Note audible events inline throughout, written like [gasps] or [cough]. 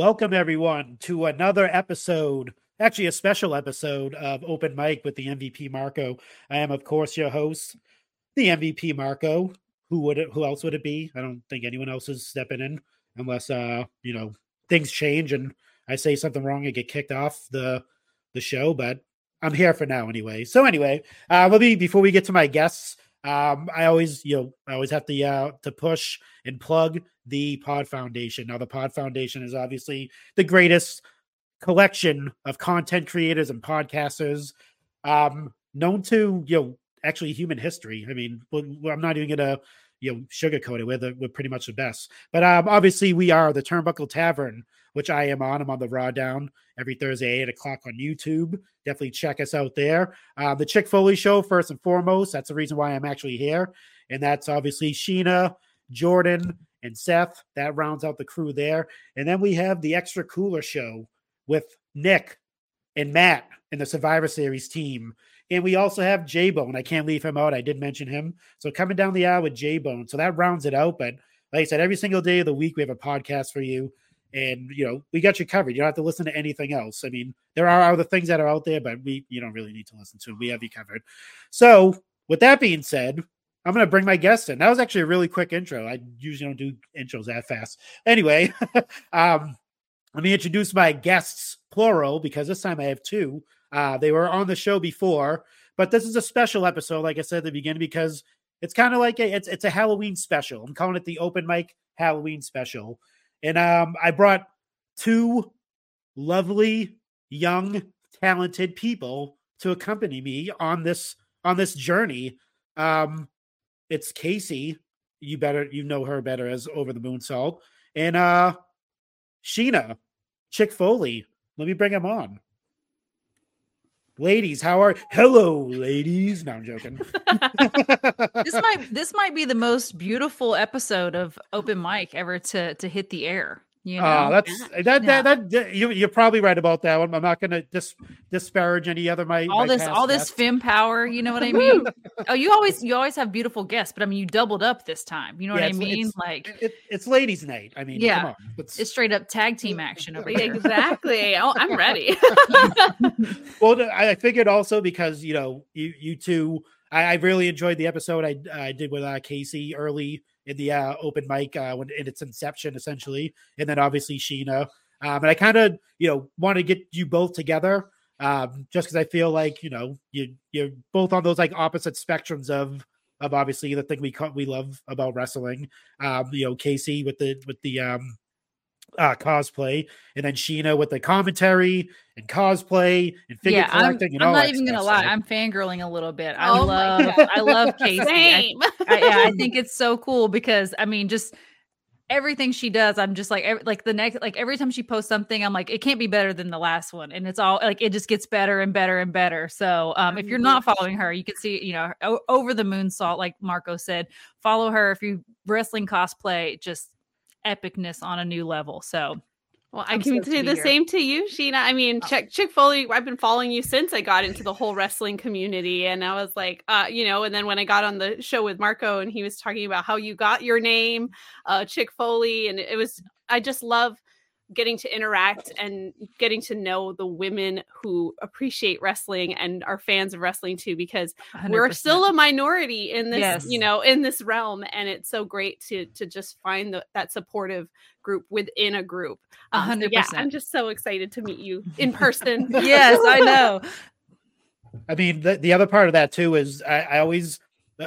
Welcome, everyone, to another episode, actually, a special episode of Open Mic with the MVP Marco. I am, of course, your host, the MVP Marco. Who would it, who else would it be? I don't think anyone else is stepping in unless, uh, you know, things change and I say something wrong and get kicked off the the show. But I'm here for now anyway. So anyway, uh, let me before we get to my guests, um, I always, you know, I always have to uh, to push and plug the Pod Foundation. Now, the Pod Foundation is obviously the greatest collection of content creators and podcasters um, known to you know actually human history. I mean, I'm not even gonna you know sugarcoat it. We're the, we're pretty much the best. But um, obviously, we are the Turnbuckle Tavern, which I am on. I'm on the Raw Down every Thursday, eight o'clock on YouTube. Definitely check us out there. Uh, the Chick Foley Show, first and foremost. That's the reason why I'm actually here, and that's obviously Sheena, Jordan, and Seth. That rounds out the crew there. And then we have the Extra Cooler Show with Nick and Matt and the Survivor Series team. And we also have J Bone. I can't leave him out. I did mention him. So coming down the aisle with J Bone. So that rounds it out. But like I said, every single day of the week, we have a podcast for you. And you know, we got you covered. You don't have to listen to anything else. I mean, there are other things that are out there, but we you don't really need to listen to. Them. We have you covered. So with that being said, I'm going to bring my guests in. That was actually a really quick intro. I usually don't do intros that fast. Anyway, [laughs] um, let me introduce my guests, plural, because this time I have two. Uh, they were on the show before, but this is a special episode, like I said at the beginning, because it's kind of like a it's it's a Halloween special. I'm calling it the open mic Halloween special, and um, I brought two lovely, young, talented people to accompany me on this on this journey. Um, it's Kaycee. You better you know her better as Over the Moonsault, and uh, Sheena, Chick Foley. Let me bring him on ladies how are hello ladies. No i'm joking. [laughs] [laughs] This might this might be the most beautiful episode of open mic ever to to hit the air you know, uh, that's that, that, yeah. that, that you you're probably right about that one. I'm not going to dis, disparage any other my all my this all guests. this fem power. You know what I mean? [laughs] oh, you always you always have beautiful guests, but I mean you doubled up this time. You know yeah, what I mean? It's, like it, it's ladies' night. I mean, yeah, it's, it's, straight up tag team [laughs] action over here. Exactly. oh, I'm ready. [laughs] well, I figured also because you know you you two. I, I really enjoyed the episode I I did with uh, Kaycee early in the uh, open mic uh, when in its inception, essentially, and then obviously Sheena. Um, and I kind of you know want to get you both together, um, just because I feel like you know you you're both on those like opposite spectrums of of obviously the thing we we love about wrestling. Um, you know, Kaycee with the with the um uh, cosplay, and then Sheena with the commentary and cosplay and figure yeah, collecting. I'm, I'm not even gonna lie, I'm fangirling a little bit. I oh love, I love [laughs] Kaycee. I, I, yeah, I think it's so cool because I mean, just everything she does, I'm just like, every, like the next, like every time she posts something, I'm like, it can't be better than the last one, and it's all like it just gets better and better and better. So, um, if you're not following her, you can see, you know, o- over the moonsault, like Marco said, follow her if you wrestling cosplay, just epicness on a new level. So well, I I'm can say the same to you, Sheena. I mean, oh. Chick Chick Foley, I've been following you since I got into the whole wrestling community, and I was like, uh, you know, and then when I got on the show with Marco, and he was talking about how you got your name, uh, Chick Foley, and it was, I just love getting to interact and getting to know the women who appreciate wrestling and are fans of wrestling too because we are still a minority in this yes. you know in this realm and it's so great to to just find the, that supportive group within a group. Um, so yeah i'm just so excited to meet you [laughs] in person. [laughs] Yes i know. [laughs] I mean the, the other part of that too is i, I always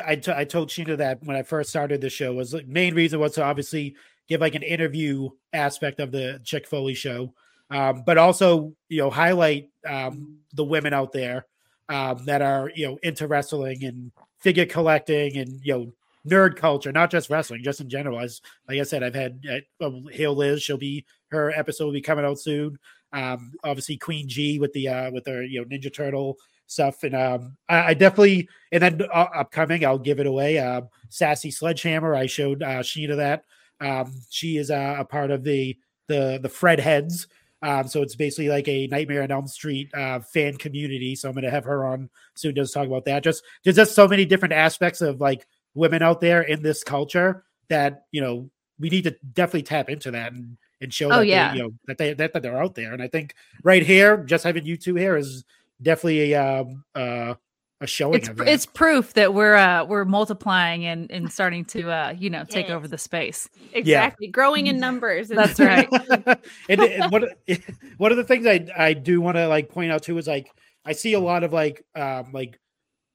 I, t- I told Sheena that when I first started the show was the main reason was to obviously give like an interview aspect of the Chick Foley show, um, but also you know highlight um, the women out there um, that are you know into wrestling and figure collecting and you know nerd culture, not just wrestling, just in general. As like I said, I've had uh, Hail Liz. She'll be her episode will be coming out soon. Um, obviously Queen G with the uh, with her you know Ninja Turtle stuff, and um, I, I definitely and then uh, upcoming I'll give it away. Uh, Sassy Sledgehammer, I showed uh, Sheena that um, she is a, a, part of the the the Fred Heads. Um, so it's basically like a Nightmare on Elm Street uh, fan community. So I'm going to have her on soon to talk about that. Just there's just so many different aspects of like women out there in this culture that you know we need to definitely tap into that and and show oh, that yeah. they, you know that they that, that they're out there. And I think right here, just having you two here is definitely a um, uh, a showing. It's it's proof that we're uh we're multiplying and and starting to uh you know take yes. over the space. Exactly, yeah. growing in numbers. That's right. [laughs] [laughs] and, and one [laughs] one of the things I I do want to like point out too is like I see a lot of like um like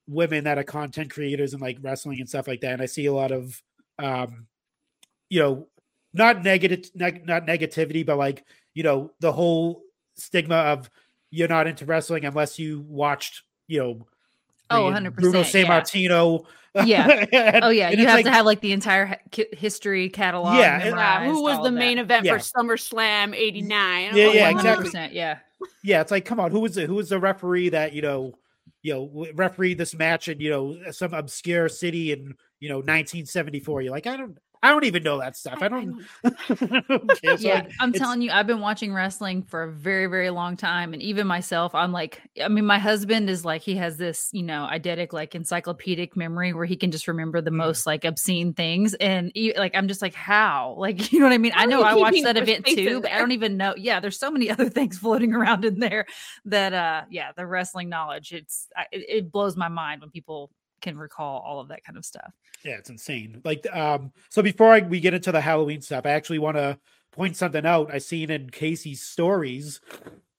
women that are content creators and like wrestling and stuff like that, and I see a lot of um you know not negative neg- not negativity, but like you know the whole stigma of you're not into wrestling unless you watched you know Oh, 100 percent. Bruno Sammartino. Yeah. [laughs] and, oh, yeah. You have like, to have like the entire history catalog. Yeah. yeah. Who was the main event yeah. for SummerSlam '89? Yeah, yeah, exactly. Yeah. Yeah. It's like, come on, who was the who was the referee that you know, you know, referee this match in you know some obscure city in you know 1974? You're like, I don't, I don't even know that stuff. I don't. okay, [laughs] so yeah, I'm telling you, I've been watching wrestling for a very, very long time, and even myself, I'm like, I mean, my husband is like, he has this, you know, eidetic, like encyclopedic memory where he can just remember the mm. most like obscene things, and like, I'm just like, how, [laughs] like, you know what I mean? How I know I watched that event too, but I don't even know. Yeah, there's so many [laughs] other things floating around in there that, uh, yeah, the wrestling knowledge, it's, it, it blows my mind when people can recall all of that kind of stuff. Yeah, it's insane. Like, um, so before I, we get into the Halloween stuff, I actually want to point something out. I seen in Kaycee's stories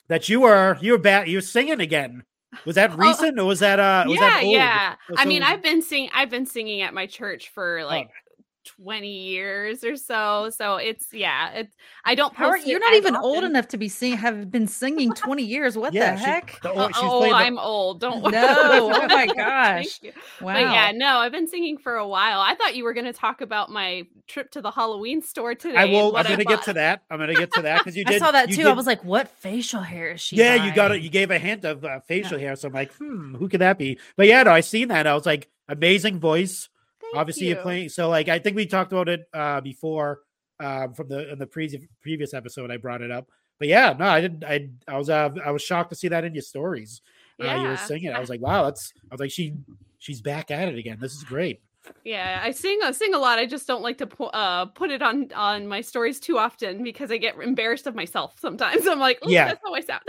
that you were you're back you're singing again. Was that oh, recent oh, or was that uh was yeah, that yeah. So, I mean, I've been singing I've been singing at my church for like oh. 20 years or so. So it's yeah, it's I don't How are, you're not even often. old enough to be singing have been singing 20 years. What yeah, the heck? She, the, oh, oh I'm old. Don't worry. No. oh my [laughs] gosh. Wow. But yeah, no, I've been singing for a while. I thought you were gonna talk about my trip to the Halloween store today. I will I'm gonna get to that. I'm gonna get to that because you [laughs] did I saw that too. Did... I was like, what facial hair is she? Yeah, buying? you got it. You gave a hint of uh, facial hair. So I'm like, hmm, who could that be? But yeah, no, I seen that. I was like, amazing voice Thank Obviously, you. are playing. So, like, I think we talked about it uh, before um, from the in the previous previous episode. I brought it up, but yeah, no, I didn't. I I was uh, I was shocked to see that in your stories. Yeah. Uh, you were singing. I was [laughs] like, wow, that's. I was like, she she's back at it again. This is great. Yeah, I sing I sing a lot. I just don't like to pu- uh, put it on on my stories too often because I get embarrassed of myself sometimes. I'm like, yeah, that's how I sound.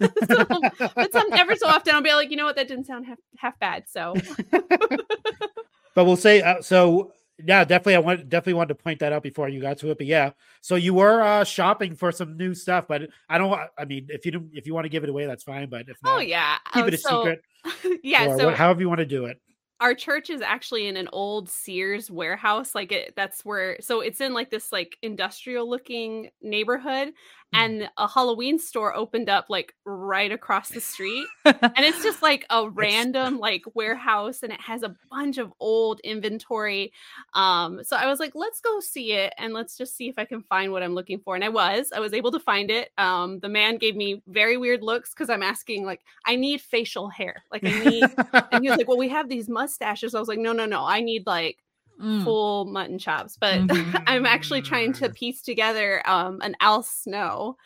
[laughs] so, but some, ever so often I'll be like, you know what, that didn't sound half half bad. So [laughs] but we'll say uh, so. Yeah, definitely. I want definitely wanted to point that out before you got to it. But yeah, so you were uh, shopping for some new stuff, but I don't. I mean, if you do, if you want to give it away, that's fine. But if oh, not, oh yeah, keep it a so, secret. [laughs] yeah, so however you want to do it our church is actually in an old Sears warehouse. Like it, that's where, so it's in like this like industrial looking neighborhood. And a Halloween store opened up like right across the street, and it's just [laughs] like a random like warehouse, and it has a bunch of old inventory. Um, so I was like, let's go see it, and let's just see if I can find what I'm looking for. And I was, I was able to find it. Um, the man gave me very weird looks because I'm asking like, I need facial hair, like I need, and he was like, well, we have these mustaches. I was like, no, no, no. I need like mm. full mutton chops. But mm-hmm. [laughs] I'm actually trying to piece together um, an Al Snow.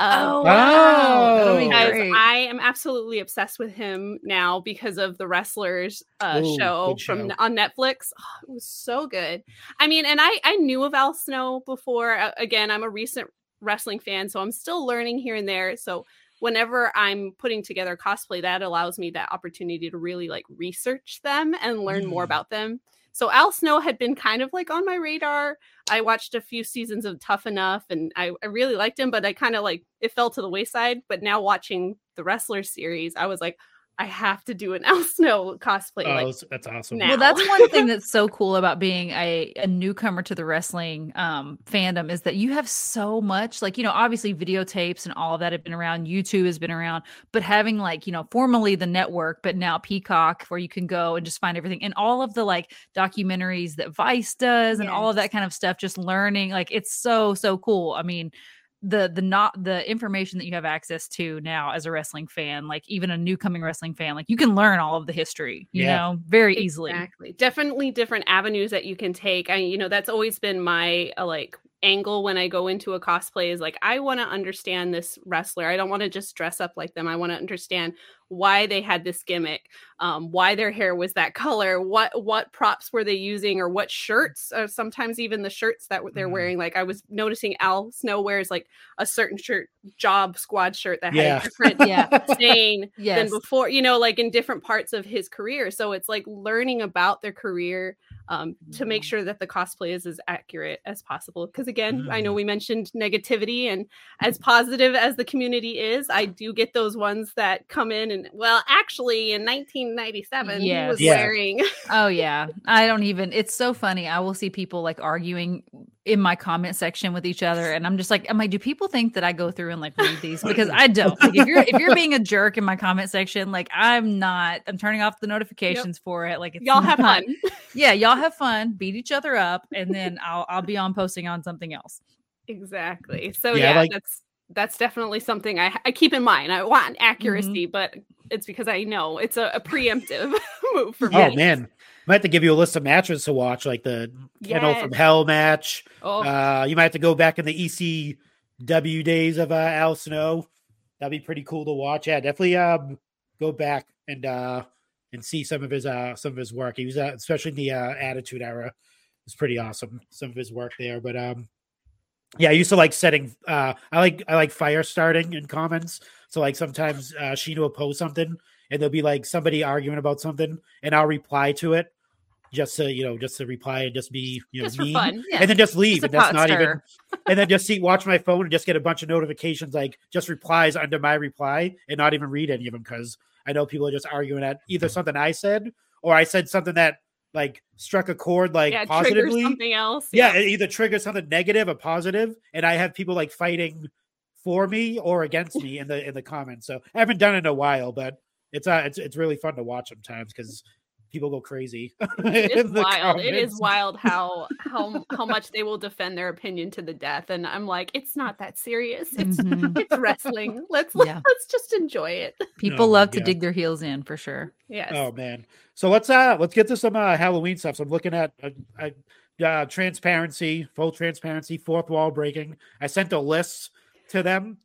Um, oh, wow. I am absolutely obsessed with him now because of the wrestlers uh, Ooh, show, show, from on Netflix. Oh, it was so good. I mean, and I I knew of Al Snow before. Uh, again, I'm a recent wrestling fan, so I'm still learning here and there. So whenever I'm putting together cosplay, that allows me that opportunity to really like research them and learn mm. more about them. So Al Snow had been kind of like on my radar. I watched a few seasons of Tough Enough and I, I really liked him, but I kind of like it fell to the wayside. But now watching the wrestler series, I was like, I have to do an [laughs] Al Snow cosplay. Oh, like, that's awesome. Now. Well, that's one thing that's so cool about being a, a newcomer to the wrestling um, fandom is that you have so much, like, you know, obviously videotapes and all of that have been around. YouTube has been around, but having like, you know, formerly the network, but now Peacock, where you can go and just find everything and all of the like documentaries that Vice does and yes. all of that kind of stuff, just learning, like, it's so, so cool. I mean, the the not the information that you have access to now as a wrestling fan like even a new coming wrestling fan like you can learn all of the history you yeah. know very easily. Exactly. Definitely different avenues that you can take. I you know that's always been my uh, like angle when I go into a cosplay is like I want to understand this wrestler. I don't want to just dress up like them. I want to understand why they had this gimmick, um, why their hair was that [laughs] color, what what props were they using, or what shirts, or sometimes even the shirts that they're mm. wearing. Like I was noticing Al Snow wears like a certain shirt, Job Squad shirt that yeah. had a different [laughs] yeah. stain yes. than before. You know, like in different parts of his career. So it's like learning about their career um, to make mm. sure that the cosplay is as accurate as possible. Because again, mm. I know mm. we mentioned negativity, and as positive as the community is, I do get those ones that come in and well, actually, in 1997, yes. he was yeah. wearing. [laughs] oh yeah, I don't even. It's so funny. I will see people like arguing in my comment section with each other, and I'm just like, I'm like, do people think that I go through and like read these? Because I don't. Like, if you're if you're being a jerk in my comment section, like I'm not. I'm turning off the notifications yep. for it. Like y'all have fun. [laughs] Yeah, y'all have fun, beat each other up, and then I'll I'll be on posting on something else. Exactly. So yeah, yeah like, that's that's definitely something I, I keep in mind. I want mm-hmm. accuracy, mm-hmm. but it's because I know it's a, a preemptive [laughs] move for me. Oh man, might have to give you a list of matches to watch, like the yes. Kennel from Hell match. Oh. Uh, you might have to go back in the ECW days of uh, Al Snow. That'd be pretty cool to watch. Yeah, definitely um, go back and uh, and see some of his uh, some of his work. He was uh, especially in the uh, Attitude Era. It's pretty awesome. Some of his work there, but um, yeah, I used to like setting. Uh, I like I like fire starting in comments. So like sometimes uh, Sheena will post something, and there'll be like somebody arguing about something, and I'll reply to it just to you know just to reply and just be you know just mean, yeah. and then just leave, just and that's not even. and then just see watch my phone and just get a bunch of notifications like just replies under my reply and not even read any of them because I know people are just arguing at either something I said or I said something that like struck a chord like yeah, positively something else yeah. yeah it either triggers something negative or positive and i have people like fighting for me or against me in the in the comments so i haven't done it in a while but it's uh it's, it's really fun to watch sometimes because people go crazy. [laughs] It is wild. Comments. It is wild how [laughs] how how much they will defend their opinion to the death. And I'm like, it's not that serious. It's mm-hmm. it's wrestling. Let's yeah. [laughs] let's just enjoy it. People oh, love to dig their heels in for sure. Yes. Oh man. So let's uh let's get to some uh, Halloween stuff. So I'm looking at uh, uh, transparency, full transparency, fourth wall breaking. I sent a list to them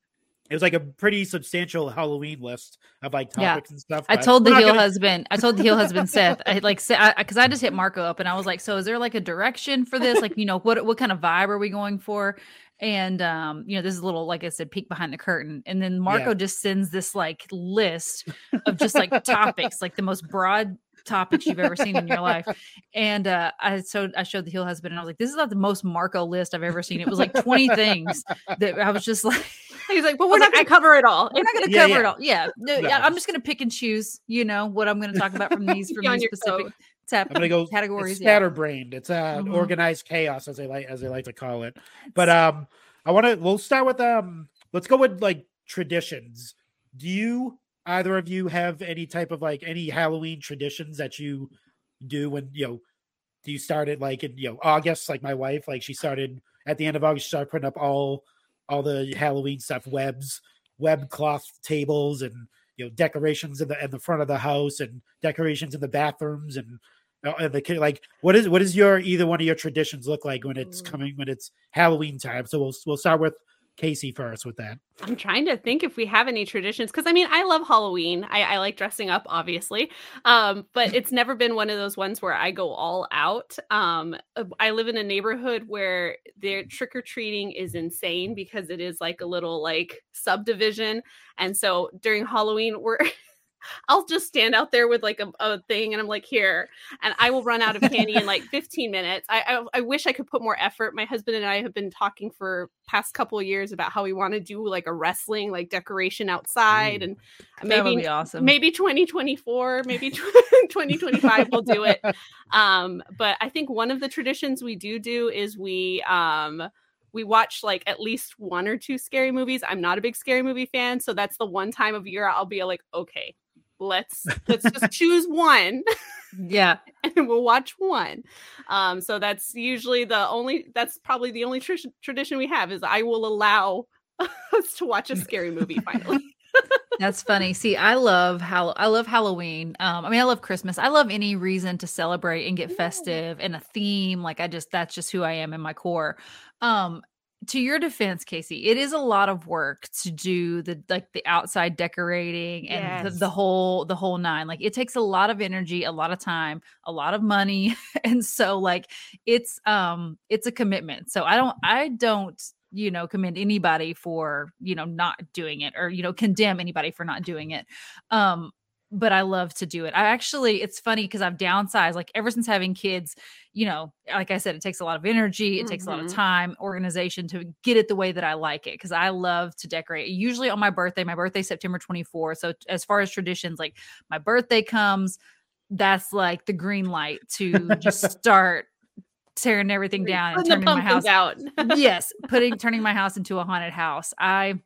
it was like a pretty substantial Halloween list of like topics yeah. and stuff. I told the heel gonna... husband, I told the heel husband Seth, I like because I, I, just hit Marco up and I was like, so is there like a direction for this? Like, you know, what what kind of vibe are we going for? And um, you know, this is a little like I said, peek behind the curtain. And then Marco yeah. just sends this like list of just like topics, like the most broad topics you've ever seen in your life. And uh, I so I showed the heel husband, and I was like, "This is not the most Marco list I've ever seen." It was like twenty things that I was just like, "He's like, well, we're not going to cover it all. We're not going to cover yeah. it all. Yeah, no, no. I'm just going to pick and choose. You know what I'm going to talk about from these [laughs] from these specific." Tap I'm gonna go categories. Scatterbrained. Yeah. It's uh, mm-hmm. organized chaos, as they like as they like to call it. But um, I want to. We'll start with um. Let's go with like traditions. Do you either of you have any type of like any Halloween traditions that you do when you know do you start it like in you know August like my wife like she started at the end of August she started putting up all all the Halloween stuff webs web cloth tables and you know decorations in the in the front of the house and decorations in the bathrooms and and the like what is what is your either one of your traditions look like when it's mm. coming when it's Halloween time so we'll we'll start with Kaycee first with that. I'm trying to think if we have any traditions because I mean I love Halloween. I, I like dressing up, obviously, um, but it's [laughs] never been one of those ones where I go all out. Um, uh, I live in a neighborhood where their trick or treating is insane because it is like a little like subdivision, and so during Halloween we're [laughs] I'll just stand out there with like a, a, thing and I'm like, here. And I will run out of candy in like 15 minutes. I, I, I wish I could put more effort. My husband and I have been talking for past couple years about how we want to do like a wrestling like decoration outside mm. and maybe awesome. maybe 2024, maybe 2025 [laughs] we'll do it. [laughs] Um, but I think one of the traditions we do do is we um we watch like at least one or two scary movies. I'm not a big scary movie fan, so that's the one time of year I'll be like, okay, let's [laughs] let's just choose one [laughs] yeah and we'll watch one um so that's usually the only that's probably the only tr- tradition we have is i will allow [laughs] us to watch a scary movie finally That's funny. See, I love how I love Halloween. Um, I mean, I love Christmas. I love any reason to celebrate and get festive and a theme. Like I just that's just who I am in my core. Um, to your defense, Kaycee, it is a lot of work to do the like the outside decorating and yes. the, the, whole the whole nine. Like it takes a lot of energy, a lot of time, a lot of money, [laughs] and so like it's um it's a commitment. So I don't I don't you know commend anybody for you know not doing it or you know condemn anybody for not doing it. Um but I love to do it. I actually, it's funny because I've downsized like ever since having kids, you know, like I said, it takes a lot of energy, it mm-hmm. takes a lot of mm-hmm. time, organization to get it the way that I like it because I love to decorate. Usually on my birthday, my birthday September 24th. So as far as traditions, like my birthday comes, that's like the green light to just [laughs] start tearing everything down and turning my house out. yes, putting [laughs] turning my house into a haunted house. I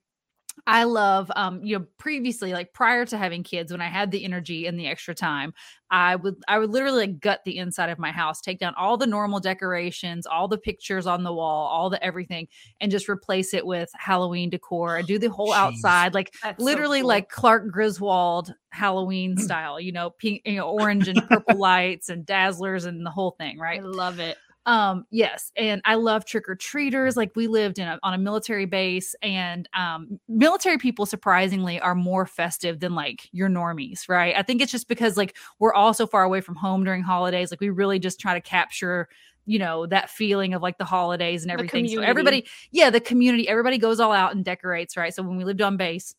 I love, um, you know, previously, like prior to having kids, when I had the energy and the extra time, I would, I would literally like gut the inside of my house, take down all the normal decorations, all the pictures on the wall, all the everything, and just replace it with Halloween decor. I do the whole Jeez. outside, like That's literally so cool. like Clark Griswold Halloween [clears throat] style, you know, pink, you know, orange and purple lights and dazzlers and the whole thing, right? I love it. Um, yes, and I love trick or treaters. Like we lived in a, on a military base, and um, military people surprisingly are more festive than like your normies, right? I think it's just because like we're all so far away from home during holidays. Like we really just try to capture you know that feeling of like the holidays and everything so everybody yeah the community everybody goes all out and decorates right so when we lived on base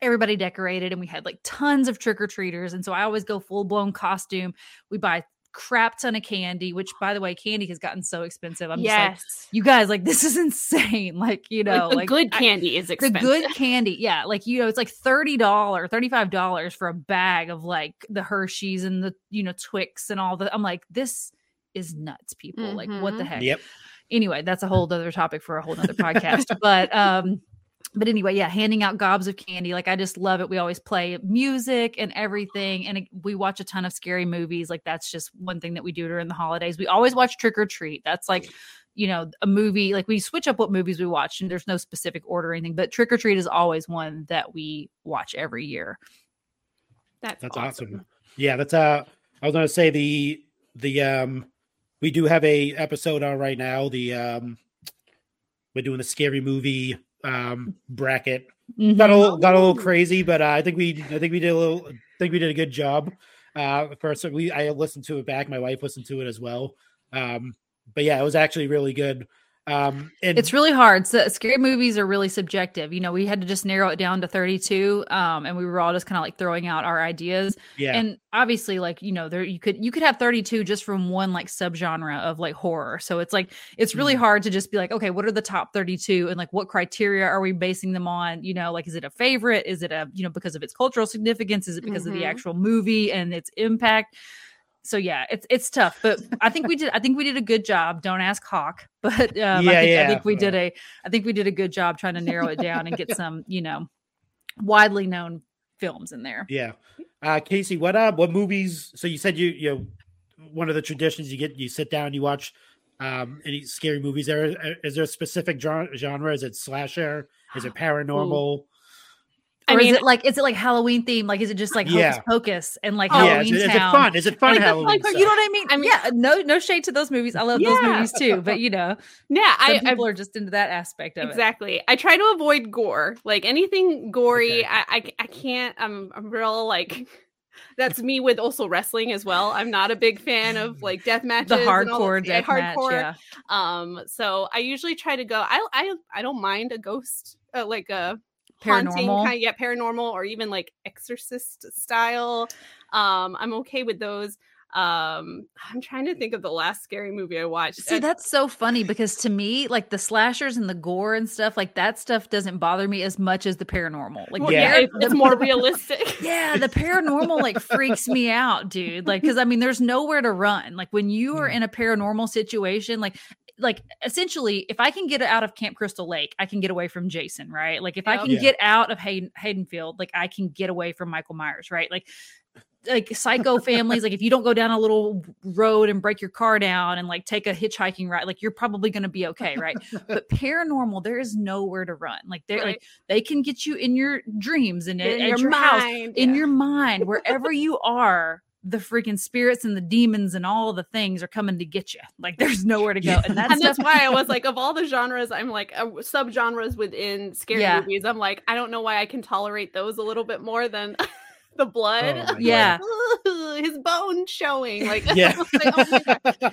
everybody decorated and we had like tons of trick-or-treaters and so i always go full-blown costume we buy crap ton of candy, which by the way, candy has gotten so expensive. I'm yes. just like, you guys, like this is [laughs] insane. Like, you know, like, like good candy I, is expensive. The good [laughs] candy, yeah. Like, you know, it's like $30, $35 for a bag of like the Hershey's and the, you know, Twix and all the I'm like, this is nuts, people. Mm-hmm. Like, what the mm-hmm. heck? Yep. Anyway, that's a whole other topic for a whole other podcast. but um but anyway, yeah, handing out gobs of candy. Like I just love it. We always play music and everything. And we watch a ton of scary movies. Like that's just one thing that we do during the holidays. We always watch Trick or Treat. That's like, you know, a movie. Like we switch up what movies we watch, and there's no specific order or anything. But Trick or Treat is always one that we watch every year. That's that's awesome. awesome. Yeah, that's uh I was gonna say the the um we do have a episode on right now. The um we're doing the scary movie um, bracket. Mm-hmm. Got a little, got a little crazy, but uh, I think we I think we did a little I think we did a good job. Uh, first we I listened to it back. My wife listened to it as well. Um, but yeah, it was actually really good. Um, and- it's really hard. So scary movies are really subjective. You know, we had to just narrow it down to 32. Um, and we were all just kind of like throwing out our ideas. Yeah. And obviously, like, you know, there you could you could have 32 just from one like subgenre of like horror. So it's like it's really mm. hard to just be like, okay, what are the top 32 and like what criteria are we basing them on? You know, like is it a favorite? Is it a, you know, because of its cultural significance? Is it because mm-hmm. of the mm-hmm. actual movie and its impact? So yeah, it's it's tough, but I think we did. I think we did a good job. Don't ask Hawk, [laughs] but um, yeah, I, think, yeah. I think we did a. I think we did a good job trying to narrow it down and [laughs] get some, you know, widely known films in there. Yeah, uh, Kaycee, what uh, what movies? So you said you you know one of the traditions you get you sit down you watch um any scary movies. There is there a specific genre? Is it slasher? Is it paranormal? Ooh. I mean, is it like is it like Halloween theme? Like, is it just like yeah. Hocus Pocus and like oh, Halloween yeah, is, is, it fun? Is it fun like Halloween? The, you know what I mean? I mean, yeah. No, no shade to those movies. I love yeah. those movies too. But you know, yeah, I, people I, are just into that aspect of exactly. it. Exactly. I try to avoid gore. Like anything gory, okay. I, I I can't. I'm I'm real like. [laughs] That's me with also wrestling as well. I'm not a big fan of like death matches. The hardcore death hardcore. Match, yeah. Um, so I usually try to go. I I I don't mind a ghost, uh, like a paranormal. kind of, yeah paranormal or even like exorcist style. Um i'm okay with those. Um i'm trying to think of the last scary movie i watched see that's so funny because to me like the slashers and the gore and stuff like that stuff doesn't bother me as much as the paranormal. Like yeah it's, it's more realistic. [laughs] Yeah the paranormal like freaks me out dude. Like because i mean there's nowhere to run. Like when you are in a paranormal situation like like essentially if I can get out of Camp Crystal Lake, I can get away from Jason, right? Like if yep. I can yeah. get out of Hayden Haddonfield, like I can get away from Michael Myers, right? Like like psycho families like if you don't go down a little road and break your car down and like take a hitchhiking ride like you're probably going to be okay right [laughs] but paranormal there is nowhere to run like they're right. like they can get you in your dreams and in, in your, your mind, house yeah. in your mind wherever [laughs] you are the freaking spirits and the demons and all the things are coming to get you. Like there's nowhere to go. And that's, and that's why I was like, of all the genres, I'm like uh, sub genres within scary yeah. movies. I'm like, I don't know why I can tolerate those a little bit more than [laughs] the blood. Oh [laughs] yeah. His bone showing. Like, yeah. [laughs] like, oh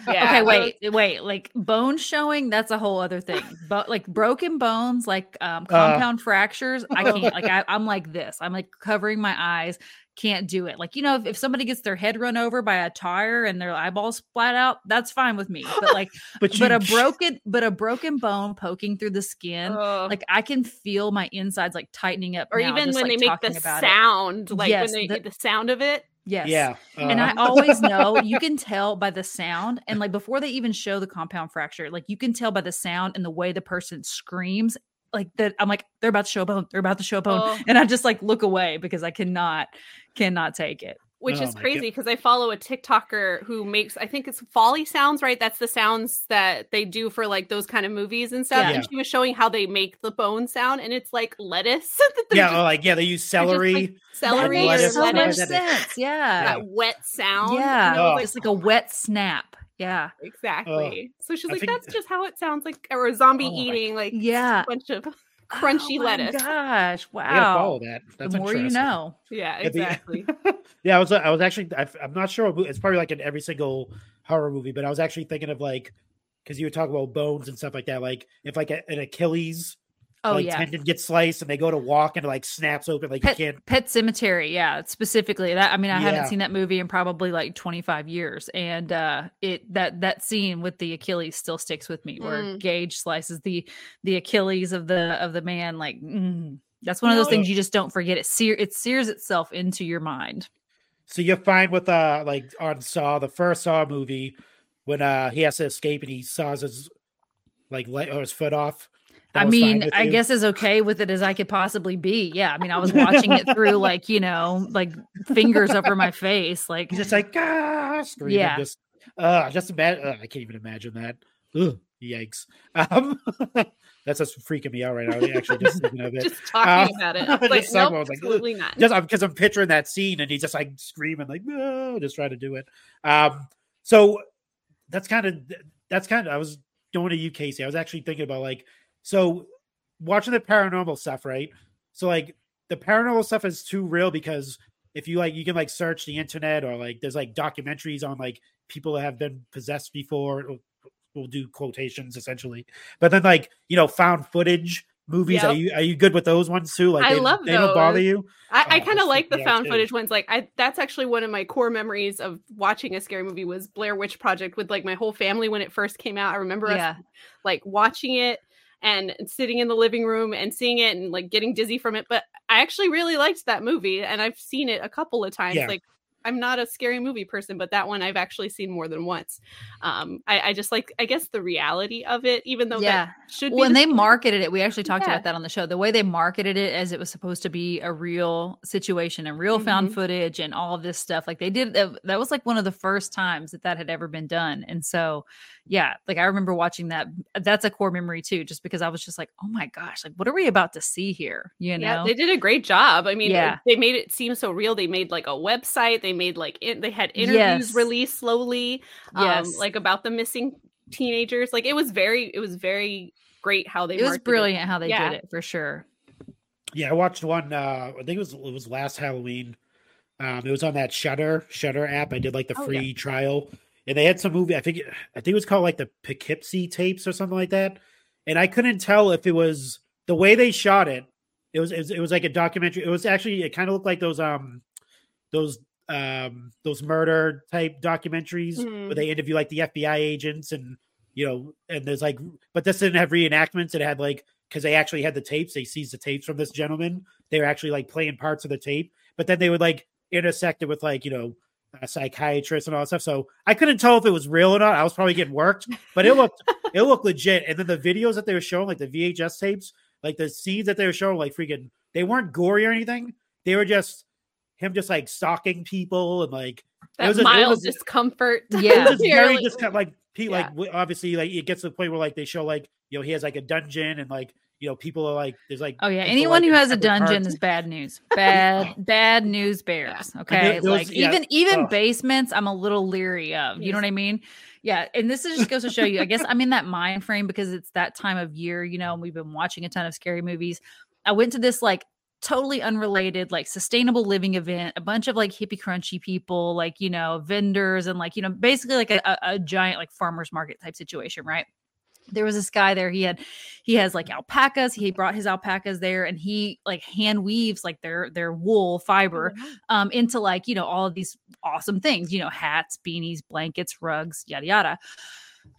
yeah. Okay, wait, wait. Like bone showing, that's a whole other thing. But like broken bones, like um uh. compound uh. fractures, I can't like I, I'm like this. I'm like covering my eyes can't do it. Like, you know, if, if somebody gets their head run over by a tire and their eyeballs splat out, that's fine with me. But like, [laughs] but, but a [laughs] broken, but a broken bone poking through the skin, uh, like I can feel my insides like tightening up. Or now, even just, when like, they make the sound, it. like yes, when they the, the sound of it. Yes. Yeah. Uh, and I uh-huh. [laughs] always know you can tell by the sound. And like before they even show the compound fracture, like you can tell by the sound and the way the person screams like that i'm like they're about to show a bone they're about to show a bone oh. and i just like look away because i cannot cannot take it which oh is crazy because I follow a TikToker who makes I think it's Foley sounds, right? That's the sounds that they do for like those kind of movies and stuff. Yeah. And she was showing how they make the bone sound, and it's like lettuce. [laughs] yeah, just, oh, like yeah, they use celery, like celery, that makes so much sense. Yeah, that wet sound. Yeah, oh. it's like a wet snap. Yeah, exactly. Oh, so she's like, "That's just how it sounds like," or a zombie oh eating like yeah, a bunch of [laughs] oh crunchy oh lettuce. Gosh, wow! follow that. That's the more you know. Yeah, exactly. [laughs] yeah, I was. Uh, I was actually. I, am not sure. It's probably like in every single horror movie, but I was actually thinking of like because you were talking about bones and stuff like that. Like if like a, an Achilles Oh like, yeah, tendon gets sliced and they go to walk and it like snaps open like Pet, you can't. Pet Sematary, yeah, specifically that. I mean, I yeah. haven't seen that movie in probably like 25 years, and uh it that that scene with the Achilles still sticks with me, where mm. Gage slices the the Achilles of the of the man. Like mm, that's one of those things you just don't forget. It sear it sears itself into your mind. So you're fine with uh like on Saw the first Saw movie when uh he has to escape and he saws his like leg or his foot off I mean, I guess as okay with it as I could possibly be. Yeah. I mean, I was watching it through [laughs] like, you know, like fingers over my face. Like just like ah screaming. Yeah. Just uh just imagine uh, I can't even imagine that. Ugh, yikes. Um [laughs] that's just freaking me out right now. Actually just thinking of [laughs] it. just talking um, about it. Like, nope, like, absolutely not. Just because I'm picturing that scene and he's just like screaming, like, no, just trying to do it. Um so that's kind of that's kind of I was going to you, Kaycee. I was actually thinking about like so watching the paranormal stuff, right? So like the paranormal stuff is too real because if you like you can like search the internet or like there's like documentaries on like people that have been possessed before we'll do quotations essentially but then like you know found footage movies yep. are you are you good with those ones too like i they, love they those. don't bother you i, I oh, kind of like the found too. footage ones like i that's actually one of my core memories of watching a scary movie was blair witch project with like my whole family when it first came out i remember yeah. us like watching it and sitting in the living room and seeing it and like getting dizzy from it. But I actually really liked that movie and I've seen it a couple of times. Yeah. Like I'm not a scary movie person, but that one I've actually seen more than once. Um, I, I just like, I guess, the reality of it, even though yeah, should when the- they marketed it, we actually talked yeah. about that on the show. The way they marketed it as it was supposed to be a real situation and real mm-hmm. found footage and all of this stuff, like they did. That was like one of the first times that that had ever been done, and so yeah, like I remember watching that. That's a core memory too, just because I was just like, oh my gosh, like what are we about to see here? You know, yeah, they did a great job. I mean, yeah. they made it seem so real. They made like a website. They made like it, they had interviews yes. released slowly, um, yes. like about the missing teenagers. Like it was very, it was very great how they. It was brilliant it. how they yeah. did it for sure. Yeah, I watched one. uh I think it was it was last Halloween. Um, it was on that Shudder Shudder app. I did like the oh, free yeah. trial and they had some movie. I think I think it was called like the Poughkeepsie tapes or something like that. And I couldn't tell if it was the way they shot it. It was it was, it was like a documentary. It was actually it kind of looked like those um those um those murder type documentaries mm-hmm. where they interview like the FBI agents and you know and there's like but this didn't have reenactments. It had like because they actually had the tapes. They seized the tapes from this gentleman. They were actually like playing parts of the tape, but then they would like intersect it with like you know a psychiatrist and all that stuff. So I couldn't tell if it was real or not. I was probably getting worked, but it looked [laughs] it looked legit. And then the videos that they were showing, like the VHS tapes, like the scenes that they were showing, like freaking, they weren't gory or anything. They were just him just like stalking people and like that was mild [laughs] was, discomfort. Yeah, very just kind of like yeah. like obviously like it gets to the point where like they show like you know he has like a dungeon and like you know people are like there's like oh yeah anyone like, who has a dungeon parts. is bad news [laughs] bad bad news bears okay those, like yeah. even even oh. basements i'm a little leery of you know what i mean yeah and this is just goes to show you i guess i'm in that mind frame because it's that time of year you know and we've been watching a ton of scary movies i went to this like totally unrelated like sustainable living event a bunch of like hippie crunchy people like you know vendors and like you know basically like a, a, giant like farmers market type situation right? There was this guy there he had he has like alpacas he brought his alpacas there and he like hand weaves like their their wool fiber oh, um into like you know all of these awesome things you know hats beanies blankets rugs yada yada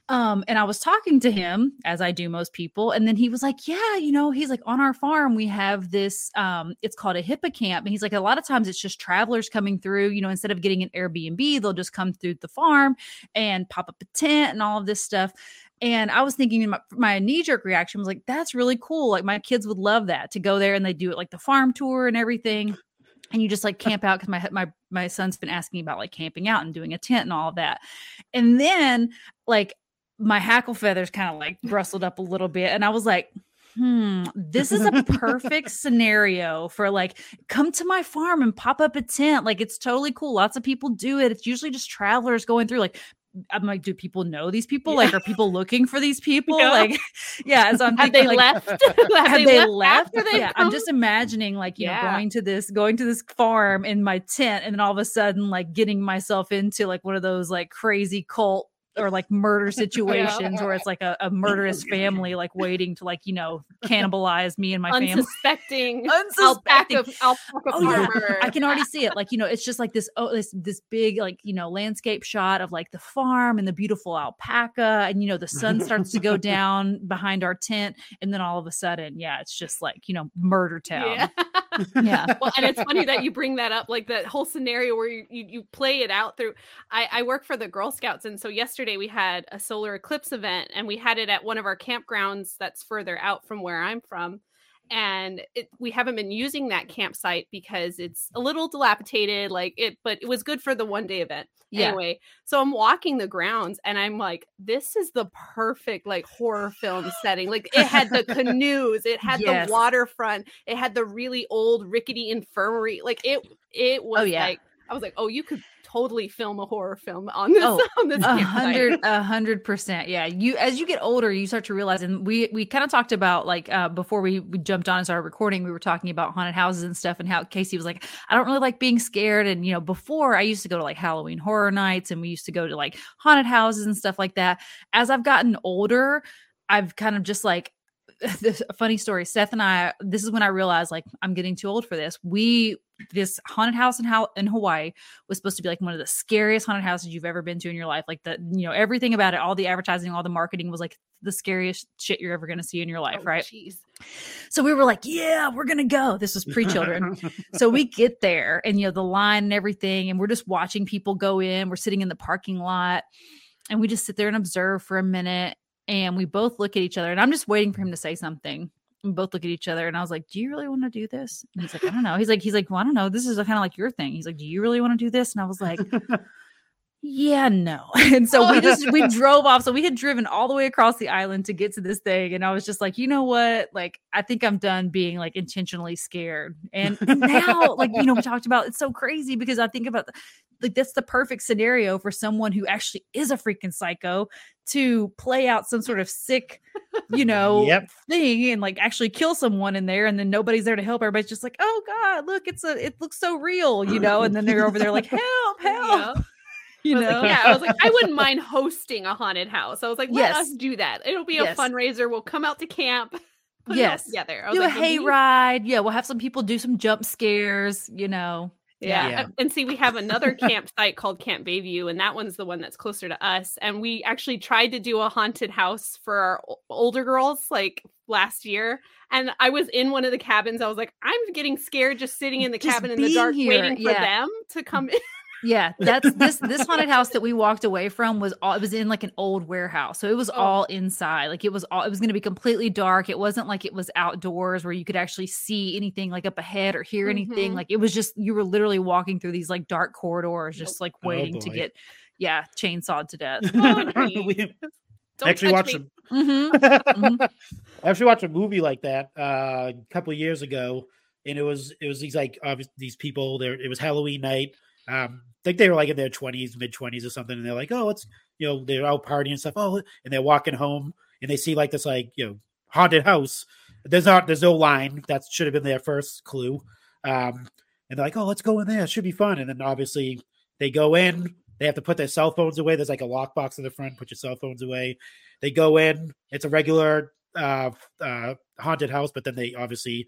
um, and I was talking to him as I do most people, and then he was like, "Yeah, you know, he's like on our farm we have this. Um, it's called a hippocamp, and he's like, a lot of times it's just travelers coming through. You know, instead of getting an Airbnb, they'll just come through the farm and pop up a tent and all of this stuff. And I was thinking, my, my knee jerk reaction was like, "That's really cool. Like my kids would love that to go there and they do it like the farm tour and everything." And you just like camp out because my my my son's been asking about like camping out and doing a tent and all of that. And then like my hackle feathers kind of like rustled up a little bit and i was like hmm this is a perfect [laughs] scenario for like come to my farm and pop up a tent like it's totally cool lots of people do it it's usually just travelers going through like I'm like, do people know these people? Yeah. Like, are people looking for these [laughs] people? Yeah. Like, [laughs] yeah. So I'm have thinking, they like, left? [laughs] have, have, they, left? left? yeah. Come? I'm just imagining, like, you yeah. know, going to this, going to this farm in my tent, and then all of a sudden, like, getting myself into like one of those like crazy cult or like murder [laughs] situations yeah. where it's like a, a, murderous family like waiting to like you know cannibalize me and my unsuspecting, [laughs] family unsuspecting alpaca, alpaca oh, yeah. i can already see it like you know it's just like this oh this this big like you know landscape shot of like the farm and the beautiful alpaca and you know the sun [laughs] starts to go down behind our tent and then all of a sudden yeah it's just like you know murder town yeah, yeah. well and it's funny that you bring that up like that whole scenario where you, you, you play it out through I, I work for the girl scouts and so yesterday yesterday we had a solar eclipse event and we had it at one of our campgrounds that's further out from where I'm from. And it, we haven't been using that campsite because it's a little dilapidated, like it, but it was good for the one day event. Yeah. Anyway, so I'm walking the grounds and I'm like, this is the perfect like horror film [gasps] setting. Like it had the canoes, it had yes. the waterfront, it had the really old rickety infirmary. Like it, it oh, was oh, yeah. like I was like, oh, you could totally film a horror film on this oh, [laughs] on this a hundred [laughs] a hundred percent. Yeah you as you get older you start to realize and we we kind of talked about like uh before we, we jumped on and started recording we were talking about haunted houses and stuff and how kaycee was like i don't really like being scared. And you know before i used to go to like halloween horror nights and we used to go to like haunted houses and stuff like that. As i've gotten older i've kind of just like [laughs] this funny story. Seth and I, this is when I realized like I'm getting too old for this. We this haunted house in how in Hawaii was supposed to be like one of the scariest haunted houses you've ever been to in your life. Like the you know everything about it, all the advertising, all the marketing was like the scariest shit you're ever going to see in your life, oh, right? Geez. So we were like, yeah, we're going to go. This was pre-children. [laughs] so we get there and you know the line and everything and we're just watching people go in. We're sitting in the parking lot and we just sit there and observe for a minute and we both look at each other and I'm just waiting for him to say something we both look at each other and I was like, Do you really want to do this? And he's like, I don't know. He's like, he's like, Well, I don't know. This is kind of like your thing. He's like, Do you really want to do this? And I was like, [laughs] Yeah, no. [laughs] And so we just we [laughs] drove off. So we had driven all the way across the island to get to this thing. And I was just like, you know what? Like, I think I'm done being like intentionally scared. And now, like, you know, we [laughs] talked about it's so crazy because I think about like that's the perfect scenario for someone who actually is a freaking psycho to play out some sort of sick, you know, yep. thing and like actually kill someone in there, and then nobody's there to help. Everybody's just like, "Oh God, look, it's a, it looks so real," you know, and then they're over there like, "Help, help." Yeah. [laughs] You know, like, yeah, I was like, I wouldn't mind hosting a haunted house. I was like, let yes. us do that. It'll be a fundraiser. We'll come out to camp. [laughs] yes, yeah, there. Do like, a hayride. Mm-hmm. Yeah, we'll have some people do some jump scares. You know, yeah. yeah. And see, we have another [laughs] campsite called Camp Bayview, and that one's the one that's closer to us. And we actually tried to do a haunted house for our older girls like last year. And I was in one of the cabins. I was like, I'm getting scared just sitting in the just cabin in the dark, here. waiting for yeah. them to come in. Yeah, that's this this haunted house that we walked away from was all it was in like an old warehouse. So it was oh. all inside. Like it was all it was going to be completely dark. It wasn't like it was outdoors where you could actually see anything like up ahead or hear mm-hmm. anything. Like it was just you were literally walking through these like dark corridors just like oh, waiting oh to get yeah, chainsawed to death. [laughs] Oh, actually watched a, [laughs] mm-hmm. mm-hmm. [laughs] actually watched a movie like that uh, a couple years ago and it was it was these like obviously these people there it was Halloween night um, I think they were like in their 20s, mid 20s or something. And they're like, oh, it's, you know, they're out partying and stuff. Oh, and they're walking home and they see like this, like, you know, haunted house. There's not, there's no line. That should have been their first clue. Um, and they're like, oh, let's go in there. It should be fun. And then obviously they go in, they have to put their cell phones away. There's like a lockbox in the front, put your cell phones away. They go in, it's a regular uh, uh, haunted house, but then they obviously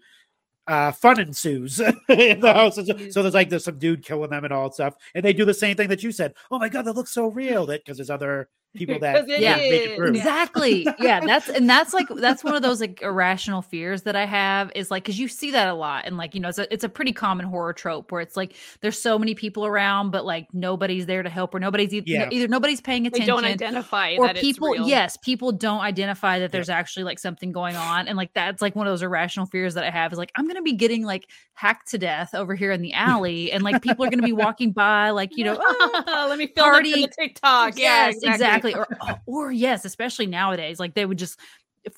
uh, fun ensues [laughs] in the house. So, there's like there's some dude killing them and all that stuff, and they do the same thing that you said. Oh my god, that looks so real. That because there's other people [laughs] that yeah exactly [laughs] yeah that's and that's like that's one of those like irrational fears that i have is like because you see that a lot and like you know it's a, it's a pretty common horror trope where it's like there's so many people around but like nobody's there to help or nobody's either, yeah. either nobody's paying attention they don't identify or people yes people don't identify that there's yeah. actually like something going on and like that's like one of those irrational fears that i have is like i'm gonna be getting like hacked to death over here in the alley and like people are gonna be walking by like you know oh, [laughs] let me ah, film party. it for the tiktok yes yeah, exactly. exactly exactly. Or, [laughs] or yes, especially nowadays, like they would just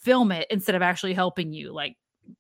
film it instead of actually helping you. Like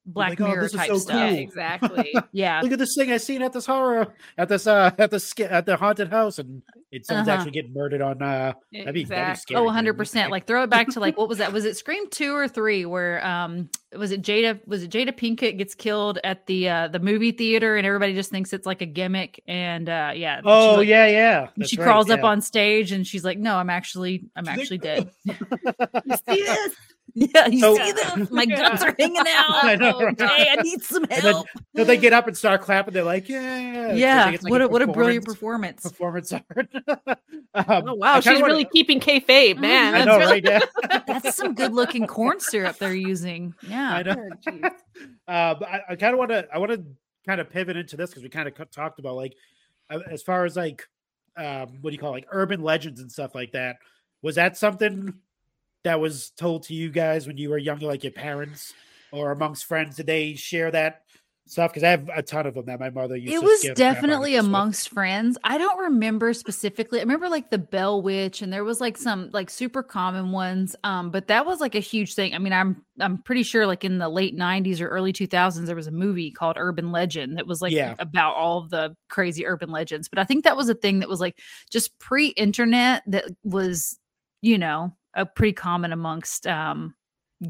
Black like, Mirror oh, type so stuff. Cool. Exactly. [laughs] yeah. Look at this thing I seen at this horror at this uh at the at the haunted house and it's someone's uh-huh. actually getting murdered on uh that'd be, exactly. that'd be scary. Oh, 100 percent. Like throw it back to like what was that? Was it Scream two or three where um was it Jada was it Jada Pinkett gets killed at the uh the movie theater and everybody just thinks it's like a gimmick and uh yeah. Oh like, yeah, yeah. That's she right, crawls yeah. up on stage and she's like, No, I'm actually I'm actually dead. [laughs] you see this? [laughs] Yeah, you so, see them? [laughs] My guts are hanging out. I know, right? okay, I need some help. Then, then, they get up and start clapping. They're like, "Yeah, yeah." Like what a, what a brilliant performance! Performance art. [laughs] um, oh wow, she's really keeping kayfabe, man. I know, really... right? Yeah. that's some good looking corn syrup they're using. Yeah, I know. Oh, uh, I, I kind of want to. I want to kind of pivot into this because we kind of talked about like uh, as far as like um, what do you call it, like urban legends and stuff like that. Was that something that was told to you guys when you were younger, like your parents or amongst friends? Did they share that stuff? Because I have a ton of them that my mother used. To share. It was definitely amongst friends. I don't remember specifically. I remember like the Bell Witch, and there was like some like super common ones. Um, but that was like a huge thing. I mean, I'm I'm pretty sure like in the late '90s or early 2000s, there was a movie called Urban Legend that was like yeah. about all of the crazy urban legends. But I think that was a thing that was like just pre-internet that was you know a pretty common amongst um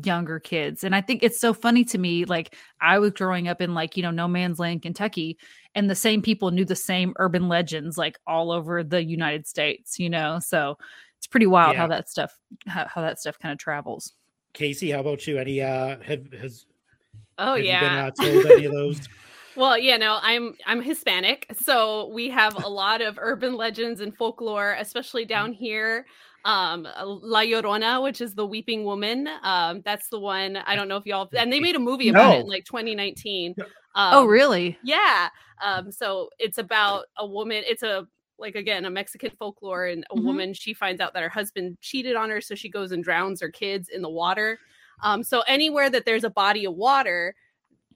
younger kids and i think it's so funny to me like i was growing up in like you know no man's land kentucky and the same people knew the same urban legends like all over the united states you know so it's pretty wild yeah. how that stuff how, how that stuff kind of travels. Kaycee how about you? Any uh have has oh have yeah been, uh, told any of those? [laughs] Well, yeah, no, I'm I'm Hispanic, so we have a lot of urban legends and folklore, especially down here um La Llorona, which is the weeping woman. Um, that's the one. I don't know if y'all and they made a movie about no. it in like 2019. Um, oh, really? Yeah. Um, so it's about a woman, it's a like again a Mexican folklore and a mm-hmm. woman she finds out that her husband cheated on her, so she goes and drowns her kids in the water. Um, so anywhere that there's a body of water,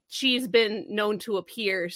she's been known to appear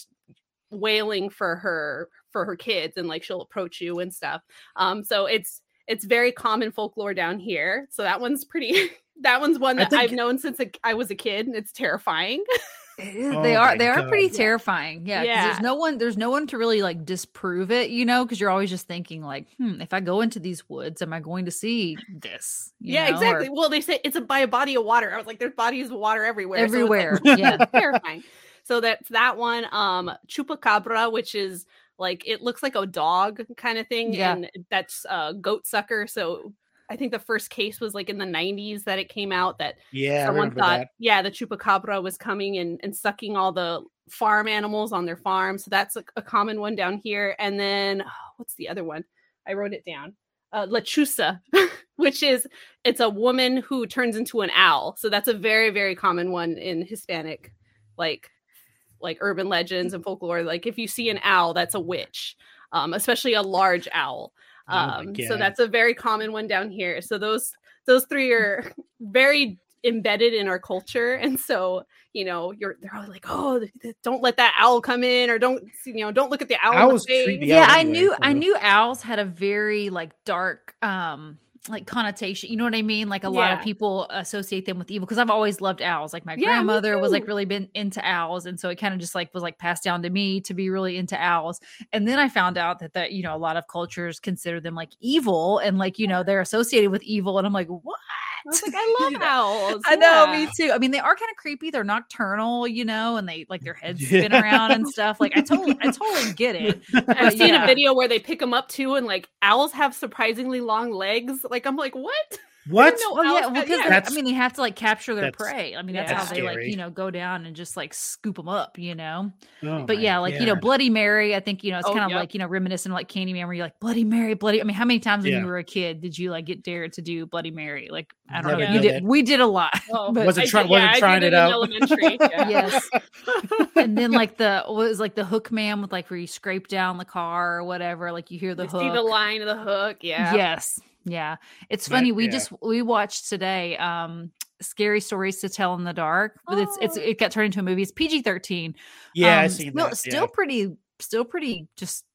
wailing for her for her kids and like she'll approach you and stuff. Um, so it's it's very common folklore down here. So that one's pretty. [laughs] that one's one that think... I've known since I was a kid, and it's terrifying. [laughs] Oh they are they God. are pretty terrifying. Yeah, yeah. There's no one there's no one to really like disprove it, you know, because you're always just thinking like, hmm, if I go into these woods, am I going to see this? yeah, know? exactly. Or... well, they say it's a, by a body of water. I was like, there's bodies of water everywhere. Everywhere. So [laughs] like, yeah, terrifying. So that's that one. Um, chupacabra, which is like it looks like a dog kind of thing yeah. and that's a goat sucker so i think the first case was like in the 90s that it came out that yeah someone thought that. yeah the chupacabra was coming and, and sucking all the farm animals on their farm so that's a, a common one down here and then oh, what's the other one i wrote it down uh, lechuza [laughs] which is it's a woman who turns into an owl so that's a very very common one in hispanic like like urban legends and folklore like if you see an owl that's a witch um, especially a large owl. Oh um, oh so that's a very common one down here. So those those three are [laughs] very embedded in our culture. And so you know you're they're all like oh don't let that owl come in or don't you know don't look at the owl owls yeah i knew i knew owls had a very like dark um like connotation. You know what I mean? Like a yeah. lot of people associate them with evil because I've always loved owls. Like my yeah, grandmother was like really been into owls, and so it kind of just like was like passed down to me to be really into owls. And then I found out that that you know a lot of cultures consider them like evil, and like you know they're associated with evil, and I'm like, what? I was like, [laughs] I love owls. I know, me too. I mean, they are kind of creepy. They're nocturnal, you know, and they like their [laughs] heads spin yeah. around and stuff. Like I totally, I totally get it. [laughs] I've seen yeah. a video where they pick them up too, and like owls have surprisingly long legs. Like I'm like, what? What? Well, yeah, because yeah. I mean, they have to like capture their prey. I mean, that's, that's how they like you know go down and just like scoop them up, you know. Oh but yeah, like God. you know, Bloody Mary. I think you know it's oh, kind of yep. like you know reminiscent of like Candyman, where you're like Bloody Mary, Bloody. I mean, how many times when you were a kid did you like get dared to do Bloody Mary? Like I don't Never know. You did. It. We did a lot. Oh, [laughs] but wasn't, try, wasn't trying it, it out. Elementary. [laughs] yes. [laughs] and then like the what was like the hook man with like where you scrape down the car or whatever. Like you hear the you hook. See the line of the hook. Yeah. Yes. Yeah. It's funny. But, we yeah. just we watched today um scary stories to tell in the dark, but oh. it's it's oh. it got turned into a movie. It's PG-13. Yeah, um, I seen still, that. Still pretty still pretty just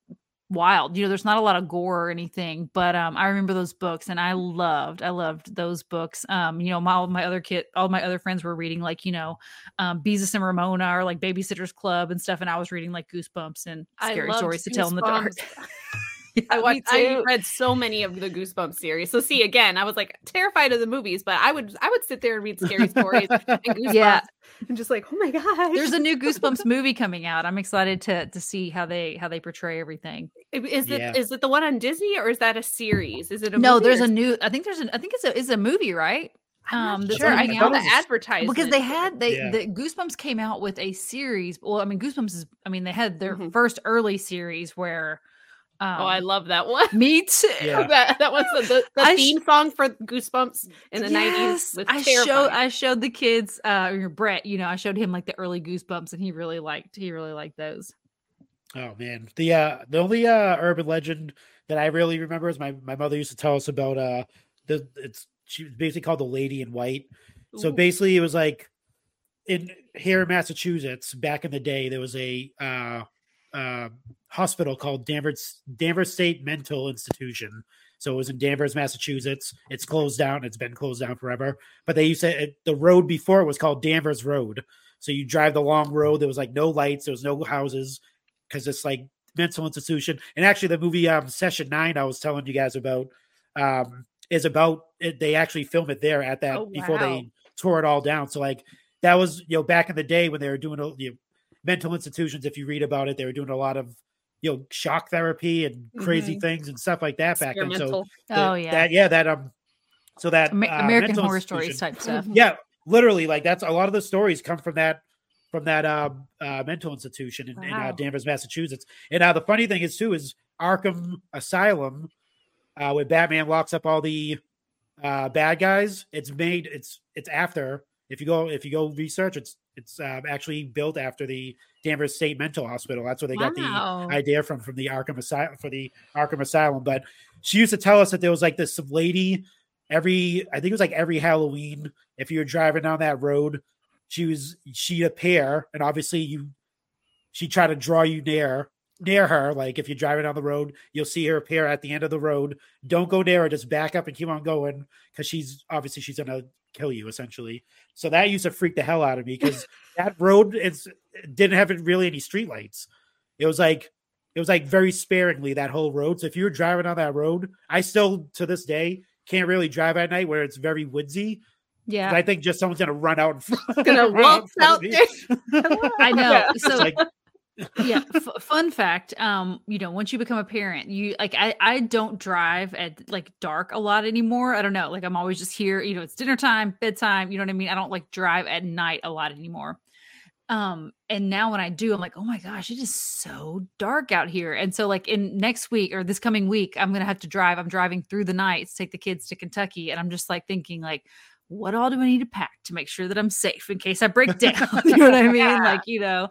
wild. You know, there's not a lot of gore or anything, but um I remember those books and I loved I loved those books. Um you know, my all my other kid all my other friends were reading like, you know, um Beezus and Ramona or like Babysitters Club and stuff and I was reading like Goosebumps and scary stories to tell in the dark. [laughs] [laughs] I watched. I read so many of the Goosebumps series. So see, again, I was like terrified of the movies, but I would I would sit there and read scary stories and [laughs] Goosebumps. Yeah, and just like, oh my gosh. There's a new Goosebumps movie coming out. I'm excited to to see how they how they portray everything. Is it yeah. is it the one on Disney or is that a series? Is it a movie? no? There's a new. I think there's an. I think it's a is a movie, right? um sure i saw the advertisement because they had they yeah. the goosebumps came out with a series well i mean goosebumps is i mean they had their mm-hmm. first early series where um, oh, I love that one. [laughs] Me too. Yeah. that, that was the, the, the theme sh- song for Goosebumps in the yes, 90s. I showed I showed the kids uh Brett, you know, I showed him like the early Goosebumps and he really liked he really liked those. Oh man. The uh the only uh urban legend that I really remember is my my mother used to tell us about uh the it's she was basically called the Lady in White. Ooh. So basically it was like in here in Massachusetts back in the day there was a uh uh hospital called Danvers Danvers State Mental Institution. So it was in Danvers, Massachusetts. It's closed down. It's been closed down forever. But they used to the road before it was called Danvers Road. So you drive the long road. There was like no lights. There was no houses because it's like mental institution. And actually, the movie um, Session Nine I was telling you guys about um, is about it, they actually film it there at that oh, wow. before they tore it all down. So like that was you know back in the day when they were doing you know, mental institutions. If you read about it, they were doing a lot of you know shock therapy and crazy mm-hmm. things and stuff like that back then. So the, oh yeah, that yeah that um so that uh, American Horror Stories type stuff. Yeah, literally like that's a lot of the stories come from that from that um, uh, mental institution in, wow. in uh, Danvers, Massachusetts. And now uh, the funny thing is too is Arkham Asylum, uh, where Batman locks up all the uh, bad guys. It's made it's it's after if you go if you go research it's it's um, actually built after the Danvers State Mental Hospital. That's where they wow. got the idea from from the Arkham Asylum for the Arkham Asylum. But she used to tell us that there was like this lady every I think it was like every Halloween. If you were driving down that road, she was she'd appear, and obviously you she tried to draw you near near her. Like if you're driving down the road, you'll see her appear at the end of the road. Don't go near her, just back up and keep on going because she's obviously she's gonna kill you essentially. So that used to freak the hell out of me because [laughs] that road is didn't have really any streetlights. It was like it was like very sparingly that whole road. So if you were driving on that road, I still to this day can't really drive at night where it's very woodsy. Yeah, I think just someone's gonna run out. In front, gonna [laughs] waltz out there. [laughs] I know. So like, yeah f- fun fact um you know once you become a parent you like i i don't drive at like dark a lot anymore i don't know like i'm always just here you know it's dinner time bedtime you know what i mean? I don't like drive at night a lot anymore. Um and now when i do i'm like oh my gosh it is so dark out here. And so like in next week or this coming week i'm gonna have to drive i'm driving through the night to take the kids to kentucky and i'm just like thinking like what all do I need to pack to make sure that I'm safe in case I break [laughs] down? [laughs] you know what I mean? Yeah. Like, you know,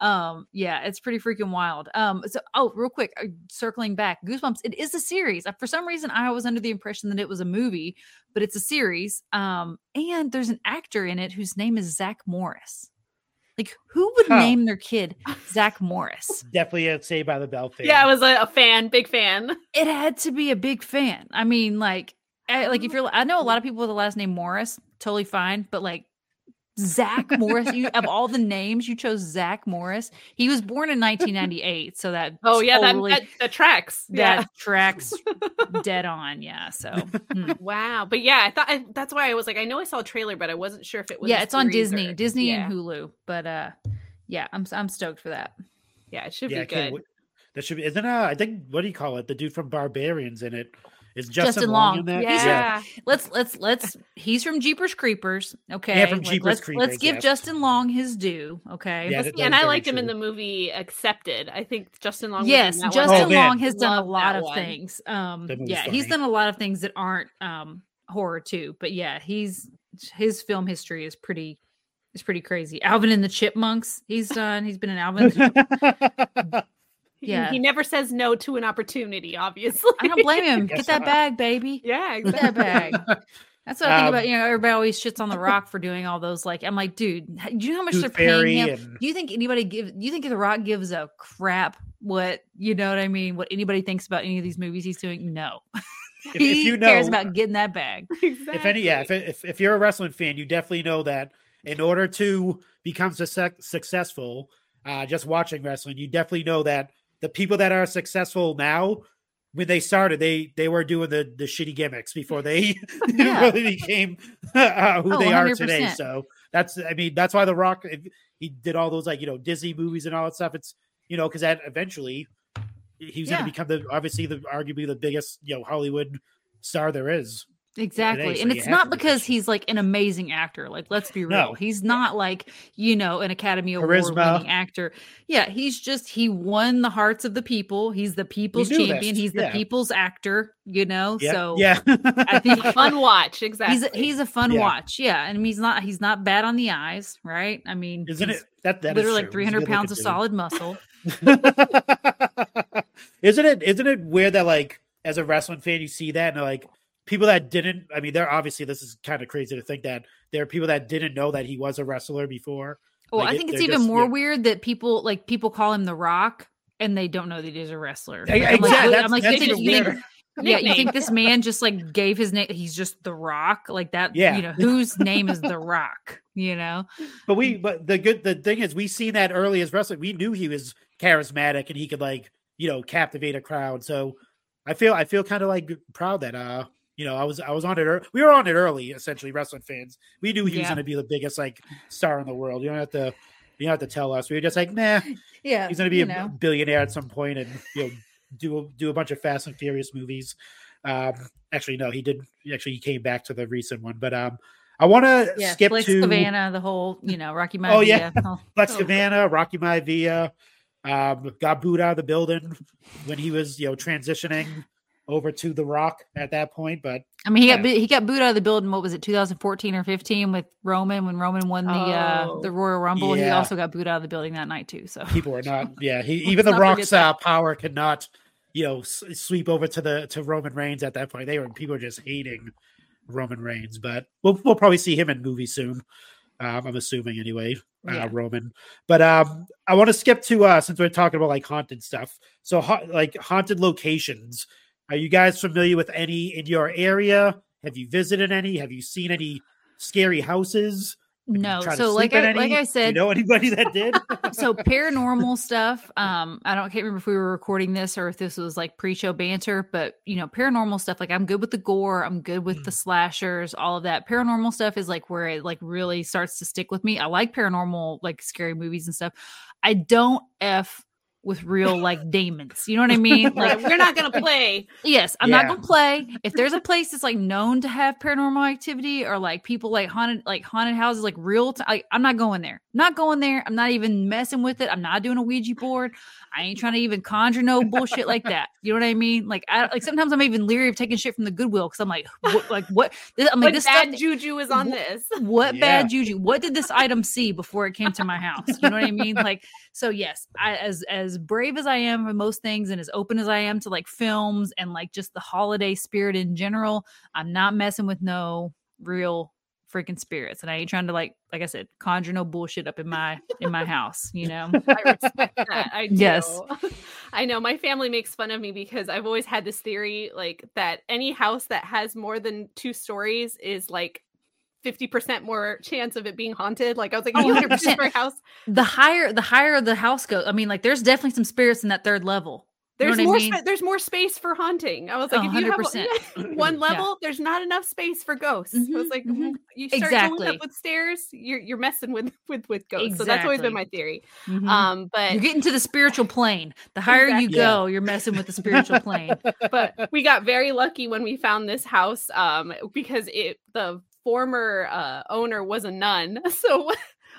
um, yeah, it's pretty freaking wild. Um, so oh, real quick, uh, circling back, Goosebumps, it is a series. For some reason, I was under the impression that it was a movie, but it's a series. Um, and there's an actor in it whose name is Zach Morris. Like, who would huh. name their kid [laughs] Zach Morris? Definitely a Saved by the Bell fan. Yeah, I was a, a fan, big fan. It had to be a big fan. I mean, like, I, like if you're, I know a lot of people with the last name Morris, totally fine, but like Zach Morris, you of all the names, you chose Zach Morris. He was born in 1998, so that [laughs] oh yeah, totally, that, that, that tracks. [laughs] That yeah. tracks dead on. Yeah. So hmm. [laughs] wow, but yeah, I thought I, that's why I was like, I know I saw a trailer, but I wasn't sure if it was. Yeah, it's on Disney, or, Disney yeah. and Hulu. But uh, yeah, I'm I'm stoked for that. Yeah, it should yeah, be good. That should be. Isn't uh, I think what do you call it? The dude from Barbarian's in it. Is Justin, Justin Long, Long yeah. yeah. Let's let's let's he's from Jeepers Creepers. Okay. Yeah, from Jeepers let's, Creepers. Let's give yeah. Justin Long his due. Okay. Yeah, and I liked true. him in the movie Accepted. I think Justin Long Yes, Justin oh, Long has done a lot of one. things. Um yeah, funny. he's done a lot of things that aren't um horror too. But yeah, he's his film history is pretty is pretty crazy. Alvin and the Chipmunks, he's done. He's been in Alvin. [laughs] [laughs] Yeah. He, he, never says no to an opportunity, obviously. I don't blame him. [laughs] Get that bag, baby. Yeah, exactly. Get that bag. [laughs] That's what I think um, about. You know, everybody always shits on The Rock for doing all those. Like, I'm like, dude, do you know how much they're paying him? And... Do you think anybody give? Do you think The Rock gives a crap what you know what I mean? What anybody thinks about any of these movies he's doing? No. If, [laughs] he if you know, cares about getting that bag. Exactly. If any, yeah, if, if if you're a wrestling fan, you definitely know that in order to become su- successful, uh, just watching wrestling, you definitely know that the people that are successful now when they started they they were doing the the shitty gimmicks before they [laughs] really became [laughs] uh, who oh, they 100%. are today so that's i mean that's why the rock he did all those like you know disney movies and all that stuff it's you know because that eventually he was yeah. going to become the obviously the arguably the biggest you know hollywood star there is Exactly. Today, so and it's not because he's like an amazing actor. Like, let's be real. No. He's not like, you know, an Academy Award winning actor. Yeah, he's just he won the hearts of the people. He's the people's champion. This. He's yeah. the people's actor, you know. Yep. So yeah. I think [laughs] fun watch. Exactly. He's a, he's a fun yeah. watch. Yeah. And he's not he's not bad on the eyes, right? I mean, isn't it that that literally like 300 pounds of solid muscle. [laughs] [laughs] isn't it isn't it weird that like as a wrestling fan you see that and like people that didn't i mean they're obviously this is kind of crazy to think that there are people that didn't know that he was a wrestler before. Well like, i think it's even just, more yeah. weird that people like people call him the rock and they don't know that he's a wrestler. Like, exactly. I'm like, I'm like that's you think, yeah you think this man just like [laughs] gave his name he's just the rock? Like that yeah. you know whose name is the rock you know? But we but the good the thing is we seen that early as wrestler we knew he was charismatic and he could like you know captivate a crowd. So i feel i feel kind of like proud that uh you know, I was I was on it. we were on it early, essentially, wrestling fans. We knew he yeah. was going to be the biggest like star in the world. You don't have to, you don't have to tell us. We were just like, nah, yeah, he's going to be a know. billionaire at some point, and you know, do a, do a bunch of Fast and Furious movies. Um, actually, no, he did. Actually, he came back to the recent one, but um, I want to yeah, skip Flex to Kavana, the whole, you know, Rocky Maivia. oh [laughs] yeah, oh. Flex Kavana, Rocky Maivia. Um, got booed out of the building when he was, you know, transitioning over to The Rock at that point. But I mean, he yeah. got he got booed out of the building. What was it, 2014 or 15 with Roman when Roman won the uh, oh, uh, the Royal Rumble? Yeah. He also got booed out of the building that night too. So people are not. [laughs] Yeah, he, even The Rock's uh, power could not, you know, s- sweep over to the to Roman Reigns at that point. They were people were just hating Roman Reigns. But we'll we'll probably see him in movie soon. Um, I'm assuming anyway, uh, yeah. Roman. But um, I want to skip to uh, since we're talking about like haunted stuff. So ha- like haunted locations are you guys familiar with any in your area? Have you visited any? Have you seen any scary houses? No. So like I like I said, you know anybody that did? [laughs] so paranormal stuff. Um, I don't can't remember if we were recording this or if this was like pre-show banter, but you know, paranormal stuff. Like I'm good with the gore. I'm good with mm. the slashers. All of that paranormal stuff is like where it like really starts to stick with me. I like paranormal, like scary movies and stuff. I don't f with real like demons. You know what I mean? [laughs] Like we're not gonna play. Yes, I'm yeah. not gonna play. If there's a place that's like known to have paranormal activity or like people like haunted like haunted houses, like real, t- like, I'm not going there. not going there. I'm not even messing with it. I'm not doing a Ouija board. I ain't trying to even conjure no bullshit like that. You know what I mean? Like, I like sometimes I'm even leery of taking shit from the Goodwill because I'm like, what, [laughs] like what? This, I'm like, what this bad stuff, juju is on this. What yeah. bad juju? What did this item see before it came to my house? You know what I mean? Like, so yes, I, as as brave as I am for most things, and as open as I am to like films and like just the holiday spirit in general, I'm not messing with no real freaking spirits. And i ain't trying to like like i said conjure no bullshit up in my in my house you know? [laughs] I respect that i do. yes [laughs] i know my family makes fun of me because i've always had this theory like that any house that has more than two stories is like 50% more chance of it being haunted. Like I was like, 100% for house. The higher the higher the house goes. I mean, like there's definitely some spirits in that third level. There's more. I mean? spa- there's more space for haunting. I was like, 100%. if you have [laughs] one [clears throat] level, yeah. there's not enough space for ghosts. Mm-hmm, I was like, mm-hmm. you start exactly. going up with stairs, you're you're messing with with with ghosts. Exactly. So that's always been my theory. Mm-hmm. Um, but you're getting to the spiritual plane. The higher exactly. you go, you're messing with the spiritual plane. [laughs] but we got very lucky when we found this house, um, because it the former uh, owner was a nun. [laughs] So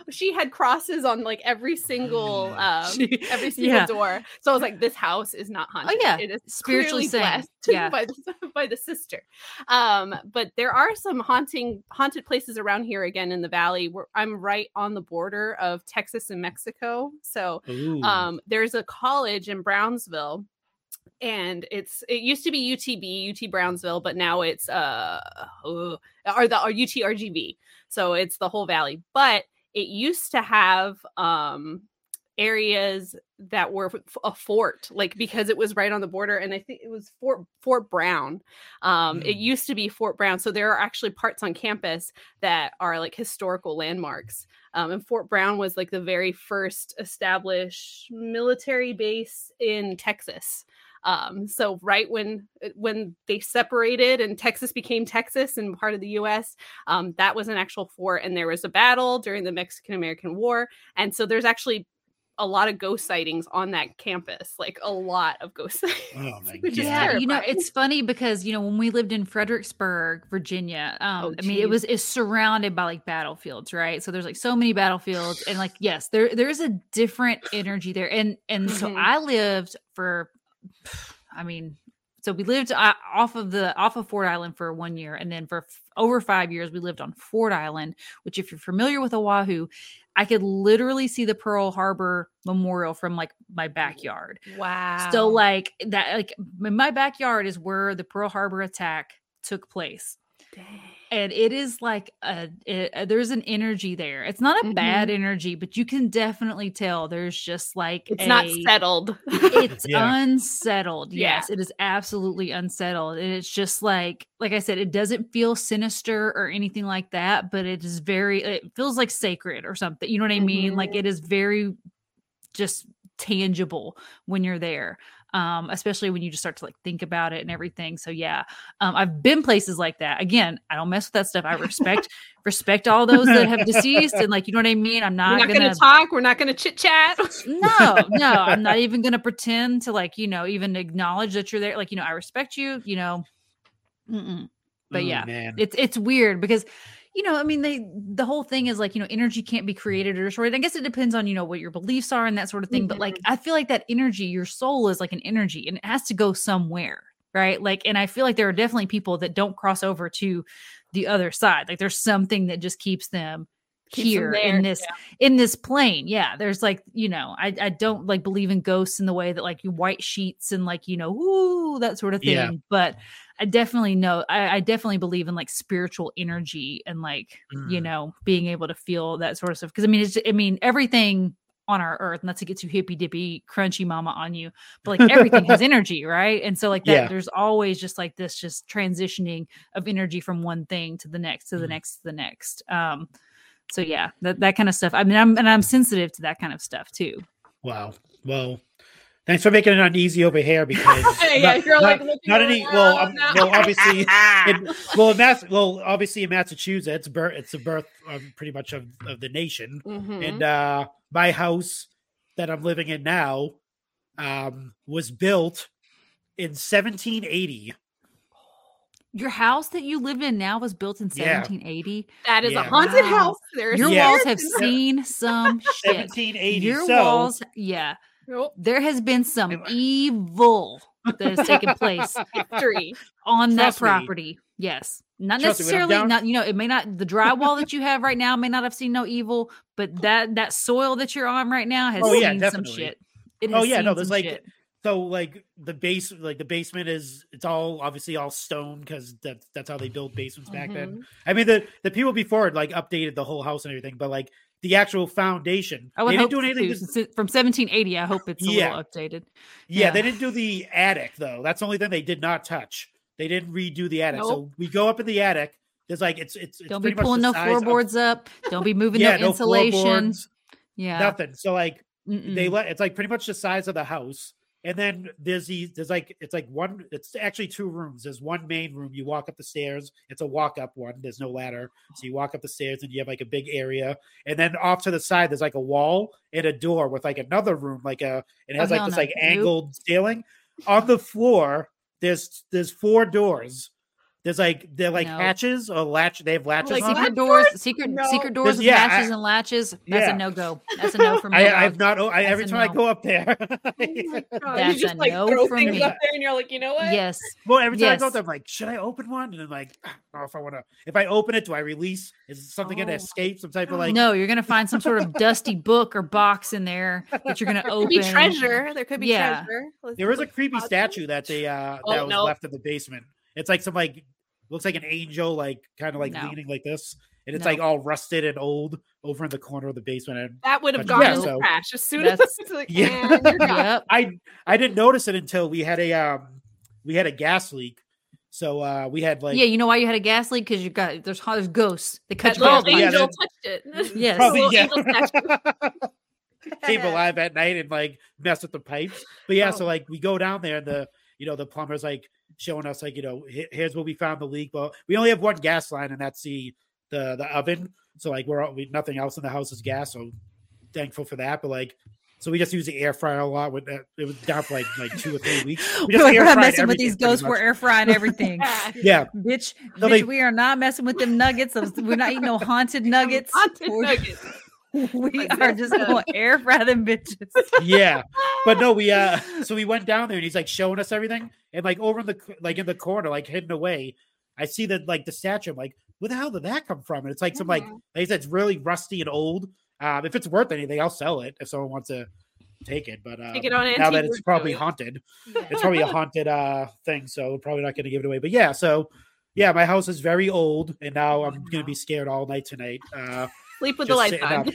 she had crosses on like every single um she, every single yeah. door. So I was like, this house is not oh, haunted. Oh yeah, it is spiritually blessed [laughs] yeah. by the by the sister. Um, but there are some haunting haunted places around here again in the valley. Where I'm right on the border of Texas and Mexico. So um, there's a college in Brownsville and it's it used to be UTB, UT Brownsville, but now it's uh or the or UT RGV. So it's the whole valley. But it used to have um areas that were a fort like because it was right on the border and i think it was fort fort brown um mm. it used to be fort brown so there are actually parts on campus that are like historical landmarks um and fort brown was like the very first established military base in texas um, so right when uh, when they separated and Texas became Texas and part of the U.S., um, that was an actual fort, and there was a battle during the Mexican American War, and so there's actually a lot of ghost sightings on that campus, like a lot of ghost sightings. [laughs] Oh my god! Yeah, you know, it's funny because you know when we lived in Fredericksburg, Virginia, um, oh, I mean, it was it's surrounded by like battlefields, right? So there's like so many battlefields, and like yes, there there's a different energy there, and and mm-hmm. so I lived for I mean, so we lived uh, off of the off of Ford Island for one year, and then for f- over five years we lived on Ford Island. Which, if you're familiar with Oahu, I could literally see the Pearl Harbor Memorial from like my backyard. Wow! So like that, like my backyard is where the Pearl Harbor attack took place. Dang and it is like a, it, uh, there's an energy there. It's not a mm-hmm. bad energy, but you can definitely tell there's just like it's a, not settled. [laughs] it's yeah. unsettled. Yes, yeah. it is absolutely unsettled, and it's just like like I said, it doesn't feel sinister or anything like that, but it is very. It feels like sacred or something. You know what I mean? Mm-hmm. Like it is very just tangible when you're there um, especially when you just start to like think about it and everything. So yeah, um, I've been places like that. Again, I don't mess with that stuff. I respect [laughs] respect all those that have deceased, and like you know what I mean. I'm not, not gonna, gonna, talk. We're not gonna chit chat. no, [laughs] no, I'm not even gonna pretend to like you know even acknowledge that you're there. Like you know, I respect you. You know, Mm-mm. but yeah, man. it's it's weird because you know, I mean, they the whole thing is like, you know, energy can't be created or destroyed. I guess it depends on, you know, what your beliefs are and that sort of thing. Mm-hmm. But like. I feel like that energy, your soul is like an energy and it has to go somewhere. Right. Like, and I feel like there are definitely people that don't cross over to the other side. Like there's something that just keeps them keeps here in this yeah. in this plane. Yeah. There's like, you know, I, I don't like believe in ghosts in the way that like you white sheets and like, you know, ooh, that sort of thing. Yeah. But I definitely know I, I, definitely believe in like spiritual energy and like mm. you know being able to feel that sort of stuff because I mean it's I mean everything on our earth not to get too hippy dippy crunchy mama on you but like everything has [laughs] energy right and so like that yeah. there's always just like this just transitioning of energy from one thing to the next to the mm. next to the next um so yeah that, that kind of stuff i mean i'm and i'm sensitive to that kind of stuff too wow well Thanks for making it uneasy over here because [laughs] yeah, not, you're not, like not any. Well, um, well, obviously, [laughs] in, well, in Mass, well, obviously in Massachusetts, birth, it's a birth of pretty much of, of the nation, mm-hmm. and uh, my house that I'm living in now, um, was built in 1780. Your house that you live in now was built in 1780. That is yeah. a haunted wow. house. There's Your walls have seen some [laughs] shit. 1780. Your so, walls, yeah. Nope. There has been some evil that has taken [laughs] place history on Trust that property. Me. Yes. Not Trust necessarily down- not you know, it may not the drywall that you have right now may not have seen no evil, but that that soil that you're on right now has oh, seen yeah, definitely. some shit. It oh yeah, no, there's like shit. so like the base like the basement is it's all obviously all stone because that's that's how they built basements back mm-hmm. then. I mean the the people before it like updated the whole house and everything, but like the actual foundation. I would they didn't do anything to, from 1780. I hope it's a yeah. little updated. Yeah, yeah, they didn't do the attic though. That's the only thing they did not touch. They didn't redo the attic. Nope. So we go up in the attic. There's like it's it's, it's don't be pulling no floorboards of, up. Don't be moving [laughs] yeah, no insulation. yeah, nothing. So like Mm-mm. they let it's like pretty much the size of the house. And then there's these there's like it's like one it's actually two rooms. There's one main room. You walk up the stairs. It's a walk up one. There's no ladder. So you walk up the stairs and you have like a big area. And then off to the side there's like a wall and a door with like another room, like a it has oh, like this no. like angled ceiling. On the floor, there's there's four doors there's like they're like no. hatches or latch. They have latches. Like secret doors, secret no. secret doors with yeah, hatches I, and latches. That's yeah. a no go. That's a no for [laughs] me. I, have not. I, every time no. I go up there, [laughs] oh [laughs] that's you just a like no throw things me. up there, and you're like, you know what? Yes. Well, every time yes. I go up there, I'm like, should I open one? And I'm like, I don't know if I want to. If I open it, do I release? Is something oh. gonna escape? Some type of like? No, you're gonna find some sort of dusty book or box in there that you're gonna open. Could be treasure. There could be yeah. treasure. Let's there is a creepy statue that they uh oh, that was left in the basement. It's like some like looks like an angel, like kind of like no. leaning like this, and it's no. like all rusted and old over in the corner of the basement. And that would have gone yeah, in so, the trash as soon as [laughs] like, yeah. [laughs] yep. I I didn't notice it until we had a um we had a gas leak. So uh we had like yeah, you know why you had a gas leak because you got there's there's ghosts. They cut that little [laughs] angel yeah, touched it. yes, probably yeah. Came alive at night and like mess with the pipes. But yeah, oh. so like we go down there and the you know the plumber's like showing us like you know here's where we found the leak but we only have one gas line and that's the the the oven so like we're we, nothing else in the house is gas so thankful for that but like so we just use the air fryer a lot. With that, it was down for like like two or three weeks. We are not messing with these ghosts. We're air frying everything. [laughs] yeah, bitch, so bitch. They, we are not messing with them nuggets. We're not eating no haunted [laughs] nuggets. Haunted nuggets. [laughs] we are just going [laughs] air fry them bitches. yeah, but no, we uh, [laughs] so we went down there and he's like showing us everything, and like over in the like in the corner, like hidden away, I see that like the statue. I'm like, where the hell did that come from? And it's like some like, mm-hmm. like I said, it's really rusty and old. Um, if it's worth anything, I'll sell it if someone wants to take it. But um, it now that it's probably haunted, yeah. it's probably a haunted uh thing, so we're probably not going to give it away. But yeah, so yeah, my house is very old, and now I'm going to be scared all night tonight. Uh, Sleep with the lights on.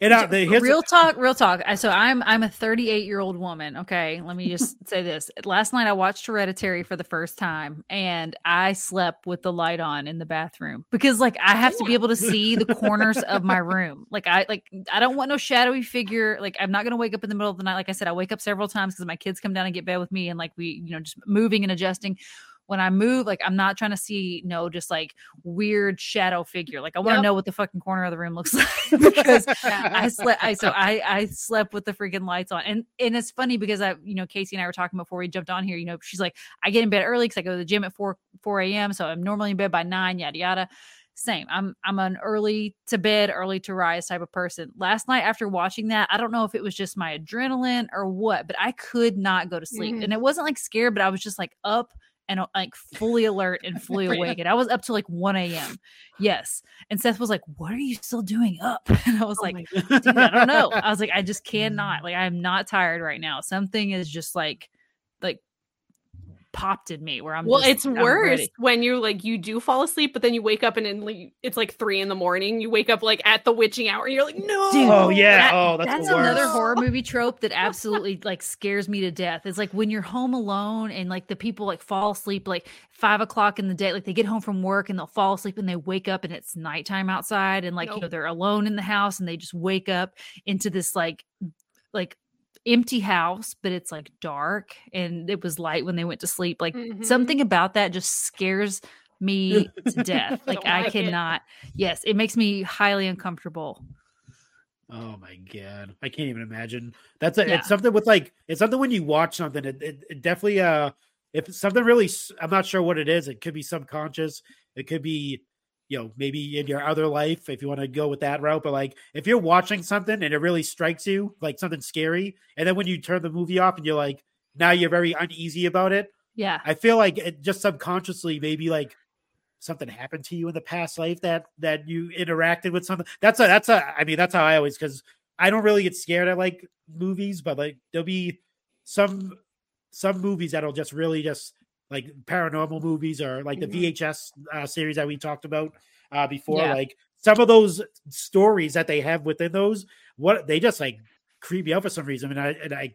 And [laughs] the, real talk, real talk. So I'm I'm a 38 year old woman. Okay, let me just [laughs] say this. Last night I watched Hereditary for the first time, and I slept with the light on in the bathroom because like I have to be able to [laughs] see the corners of my room. Like I like I don't want no shadowy figure. Like I'm not gonna wake up in the middle of the night. Like I said, I wake up several times because my kids come down and get bed with me, and like we you know just moving and adjusting when I move, like I'm not trying to see no just like weird shadow figure. Like I want to yep. know what the fucking corner of the room looks [laughs] like [laughs] because I slept. I so [laughs] I I slept with the freaking lights on, and and it's funny because I you know Kaycee and I were talking before we jumped on here. You know she's like I get in bed early because I go to the gym at four four a.m. So I'm normally in bed by nine. Yada yada same. I'm I'm an early to bed, early to rise type of person. Last night after watching that, I don't know if it was just my adrenaline or what, but I could not go to sleep. Mm-hmm. And it wasn't like scared, but I was just like up and uh, like fully alert and [laughs] fully awake. And I was up to like 1 a.m. Yes. And Seth was like, What are you still doing up? [laughs] And I was oh like, [laughs] I don't know. I was like, I just cannot. Like, I'm not tired right now. Something is just like, like popped in me where I'm well just, it's I'm worse ready. when you like you do fall asleep but then you wake up and then it's like three in the morning you wake up like at the witching hour and you're like no Dude, oh yeah that, oh that's, that's another horror movie trope that [laughs] absolutely like scares me to death it's like when you're home alone and like the people like fall asleep like five o'clock in the day like they get home from work and they'll fall asleep and they wake up and it's nighttime outside and like nope. you know they're alone in the house and they just wake up into this like like empty house, but it's like dark and it was light when they went to sleep. Like mm-hmm. something about that just scares me [laughs] to death. Like I, like cannot. It. Yes, it makes me highly uncomfortable. Oh my god, I can't even imagine. That's a, yeah. it's something with like it's something when you watch something. It, it, it, definitely uh if something really I'm not sure what it is. It could be subconscious. It could be you know maybe in your other life if you want to go with that route. But like if you're watching something and it really strikes you like something scary, and then when you turn the movie off and you're like now you're very uneasy about it. Yeah, I feel like it just subconsciously maybe like something happened to you in the past life that that you interacted with something. That's a that's a I mean that's how I always because I don't really get scared at like movies, but like there'll be some some movies that'll just really just like paranormal movies or like the mm-hmm. VHS uh, series that we talked about uh, before. Yeah. Like some of those stories that they have within those, what they just like creep me out for some reason. And I and I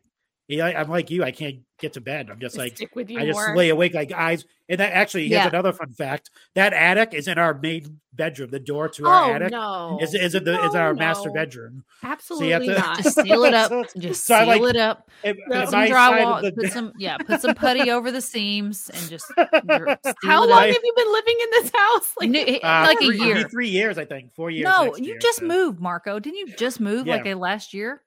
yeah, I'm like you. I can't get to bed. I'm just like I just more. lay awake like eyes. And that actually here's yeah. another fun fact. That attic is in our main bedroom. The door to our oh, attic no. is is in the no, is our no. master bedroom. Absolutely so to, not. Just [laughs] seal it up. [laughs] just so seal like, it up. It, put some drywall. The, put some yeah. [laughs] Put some putty over the seams and just. How long have you been living in this house? Like, uh, like three, a year, three years, I think, four years. No, you year, just so. moved, Marco. Didn't you just move yeah. like a last year?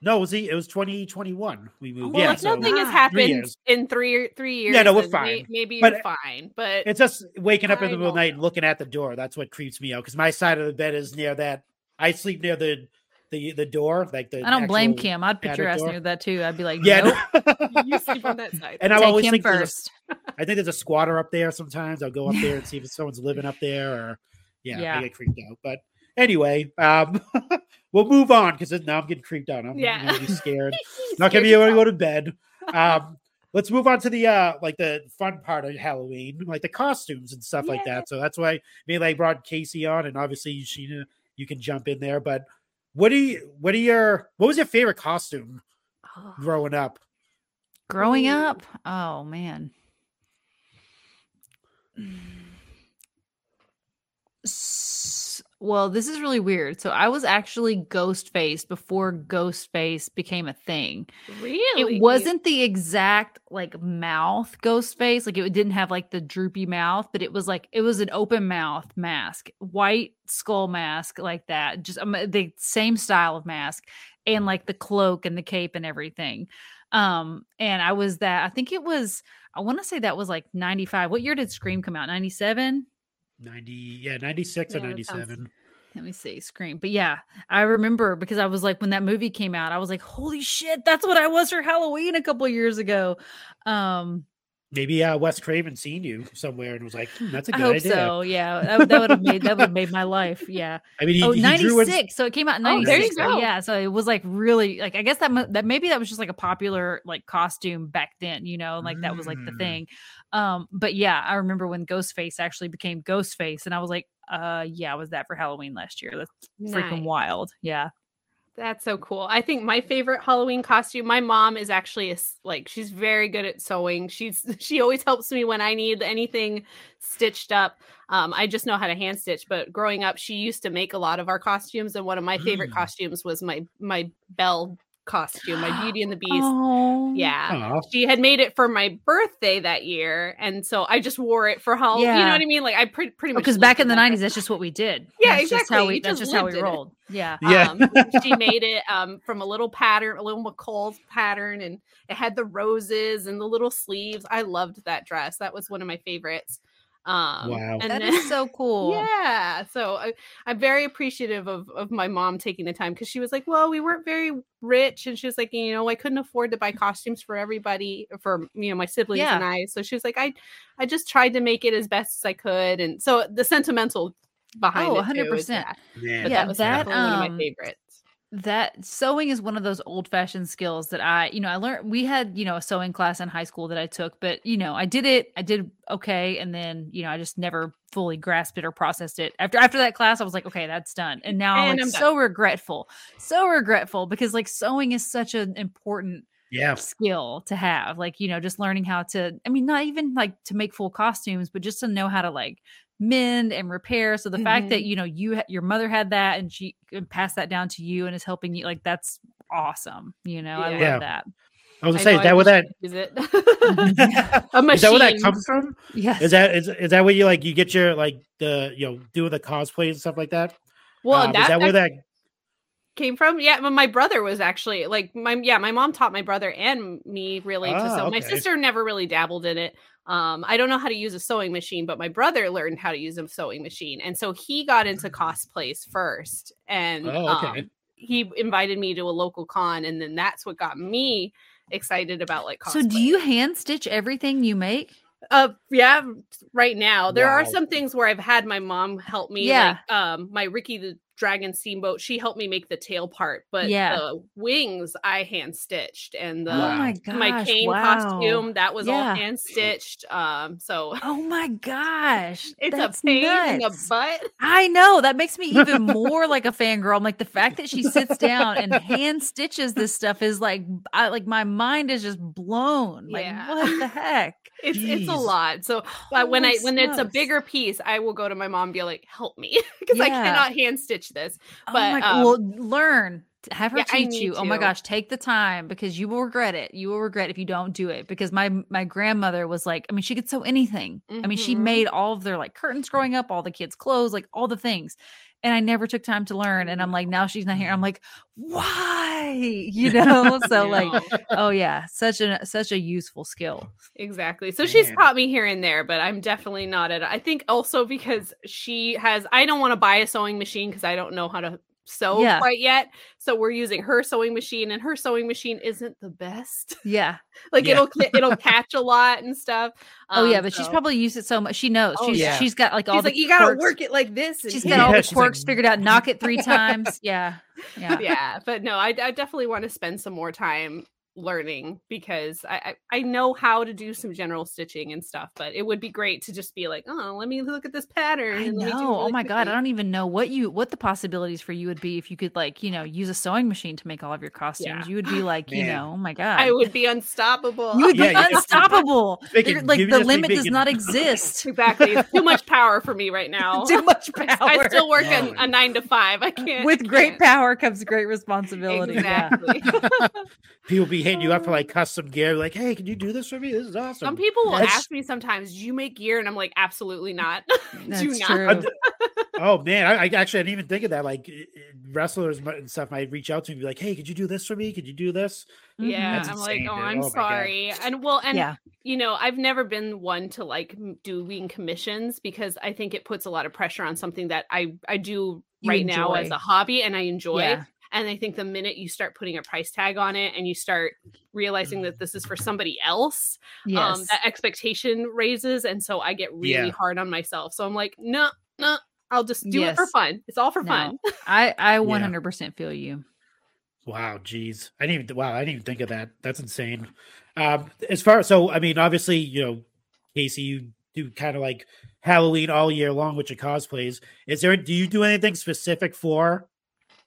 No, it was it was 2021. We moved. Well, yeah, if so nothing has ah. happened in three three years, yeah, no, we're fine. maybe but you're fine, but it's just waking up in the middle of the night and looking at the door. That's what creeps me out because my side of the bed is near that. I sleep near the the the door, like the. I don't blame Kim. I'd put your ass door. near that too. I'd be like, yeah, nope. you sleep on that side. [laughs] And I always think first. A, [laughs] I think there's a squatter up there. Sometimes I'll go up there and see if [laughs] someone's living up there, or yeah, yeah. I get creeped out. But anyway, um, [laughs] we'll move on because now I'm getting creeped out. I'm yeah. gonna [laughs] be scared. Not gonna be able to go to bed. Um, let's move on to the uh like the fun part of Halloween, like the costumes and stuff yeah. like that. So that's why me like brought Kaycee on, and obviously Sheena, you can jump in there. But what do you what are your what was your favorite costume oh. growing up? Growing up, oh man. Well, this is really weird. So I was actually Ghostface before Ghostface became a thing. Really? It wasn't the exact like mouth Ghostface. Like it didn't have like the droopy mouth, but it was like it was an open mouth mask, white skull mask like that. Just um, the same style of mask and like the cloak and the cape and everything. Um and I was that I think it was I want to say that was like 95. What year did Scream come out? 97? 90 yeah 96 yeah, or 97 sounds, let me see scream but yeah i remember because i was like when that movie came out i was like holy shit that's what i was for halloween a couple years ago. Um maybe uh wes craven seen you somewhere and was like hmm, that's a good I hope idea. so yeah that, that would have made that would have made my life yeah. I mean he, oh he 96 so it came out in 96 oh, there you go. yeah so it was like really like i guess that that maybe that was just like a popular like costume back then you know like that was like the mm. thing um, but yeah, I remember when Ghostface actually became Ghostface, and I was like, uh, yeah, was that for Halloween last year? That's nice. freaking wild. Yeah. That's so cool. I think my favorite Halloween costume. My mom is actually a, like she's very good at sewing. She's [laughs] she always helps me when I need anything stitched up. Um, I just know how to hand stitch. But growing up, she used to make a lot of our costumes, and one of my favorite mm. costumes was my my Belle costume, my Beauty and the [gasps] Beast. Oh. Yeah. Aww. She had made it for my birthday that year. And so I just wore it for Halloween. Yeah. You know what I mean? Like I pretty, pretty much. Because back in the 90s, that's just what we did. Yeah, that's exactly. Just how we, that's just how we rolled. It. Yeah. [laughs] Yeah. Um, she made it um, from a little pattern, a little McCall pattern, and it had the roses and the little sleeves. I loved that dress. That was one of my favorites. Um, wow, and that then, is so [laughs] cool. Yeah, so I, am very appreciative of of my mom taking the time because she was like, "Well, we weren't very rich," and she was like, "You know, I couldn't afford to buy costumes for everybody, for you know, my siblings yeah. and I." So she was like, "I, I just tried to make it as best as I could," and so the sentimental behind oh, it, 100 percent. Yeah, yeah, that was that, um, one of my um, favorites that sewing is one of those old fashioned skills that I, you know, I learned. We had, you know, a sewing class in high school that I took, but, you know, I did it, I did okay. And then, you know, I just never fully grasped it or processed it. After, after that class, I was like, okay, that's done. And now and I'm, like, so regretful, so regretful because like sewing is such an important yeah skill to have like you know just learning how to i mean not even like to make full costumes but just to know how to like mend and repair. So the mm-hmm. fact that mm-hmm. you know you your mother had that and she passed that down to you and is helping you, like that's awesome. You know, yeah. I love that. I was gonna say, [laughs] is that where that is it? a machine. Is that where that comes from? Yes. Is that is, is that where you like you get your like the you know doing the cosplays and stuff like that? Well, um, that, is that where that came from. Yeah, my brother was actually like my yeah, my mom taught my brother and me really ah, to sew. Okay. My sister never really dabbled in it. Um, I don't know how to use a sewing machine, but my brother learned how to use a sewing machine, and so he got into cosplays first, and oh, okay. um, he invited me to a local con, and then that's what got me excited about like cosplay. So, do you hand stitch everything you make? Uh, yeah, right now there wow. are some things where I've had my mom help me. Yeah, like, um, my Ricky the Dragon Steamboat, she helped me make the tail part, but yeah. the wings I hand stitched, and the oh my, gosh, my Kane wow. costume that was yeah. all hand stitched. Um, so oh my [laughs] gosh, it's That's a pain nuts. in the butt. I know that makes me even more like a [laughs] fangirl. I'm like the fact that she sits down and hand stitches this stuff is like, I like my mind is just blown. Like yeah. what the [laughs] heck? It's Jeez. it's a lot. So but when I when smokes. it's a bigger piece, I will go to my mom and be like, "Help me," [laughs] because yeah. I cannot hand stitch this. Oh but um, well, learn. Have her yeah, teach you. To. Oh my gosh, take the time because you will regret it. You will regret if you don't do it. Because my my grandmother was like, I mean, she could sew anything. Mm-hmm. I mean, she mm-hmm. made all of their like curtains growing up, all the kids' clothes, like all the things and I never took time to learn. And I'm like, now she's not here. I'm mm-hmm. like, why? [laughs] You [laughs] know? So like, oh yeah, such a such a useful skill. Exactly. So Man. she's taught me here and there, but I'm definitely not at. I think also because she has. I don't want to buy a sewing machine because I don't know how to sew yeah. quite yet. So we're using her sewing machine, and her sewing machine isn't the best. [laughs] Yeah, like yeah. it'll it'll catch a lot and stuff. Um, oh yeah, um, but so. she's probably used it so much. She knows. Oh, she's yeah. she's got like all she's the like you gotta work it like this. she's got all the [laughs] quirks like... figured out. Knock it three [laughs] times. Yeah, yeah, yeah. But no, I, I definitely want to spend some more time learning because I, I, I know how to do some general stitching and stuff, but it would be great to just be like, oh, let me look at this pattern. I know. oh my god, I don't even know what you what the possibilities for you would be if you could like you know use a sewing machine to make all of your costumes. Yeah. You would be [gasps] like, you know, oh my god, I would be unstoppable. You would be unstoppable. like the limit does not [laughs] exist. exactly, it's too much power for me right [laughs] now. too much power. [laughs] I still work a, a, nine to five. I can't. With great can't. power comes great responsibility. Exactly. Yeah. People be hitting you up for like custom gear, like, "Hey, can you do this for me? This is awesome." Some people will That's... ask me sometimes, "Do you make gear?" And I'm like, "Absolutely not. [laughs] do not." [laughs] oh man, I, I, actually I didn't even think of that. Like wrestlers and stuff might reach out to me, be like, "Hey, could you do this for me? Could you do this?" Yeah, That's I'm insane, like, "Oh, dude. I'm oh, sorry." And well, and yeah. you know, I've never been one to like doing commissions because I think it puts a lot of pressure on something that I I do you right enjoy. now as a hobby and I enjoy. Yeah. And I think the minute you start putting a price tag on it and you start realizing that this is for somebody else, um, yes. um, that expectation raises. And so I get really yeah. hard on myself. So I'm like, no, no, I'll just do yes. it for fun. It's all for no, fun. [laughs] I, I 100% yeah. feel you. Wow, geez. I didn't even wow, I didn't even think of that. That's insane. Um, as far so I mean, obviously, you know, Kaycee, you do kind of like Halloween all year long with your cosplays. Is there do you do anything specific for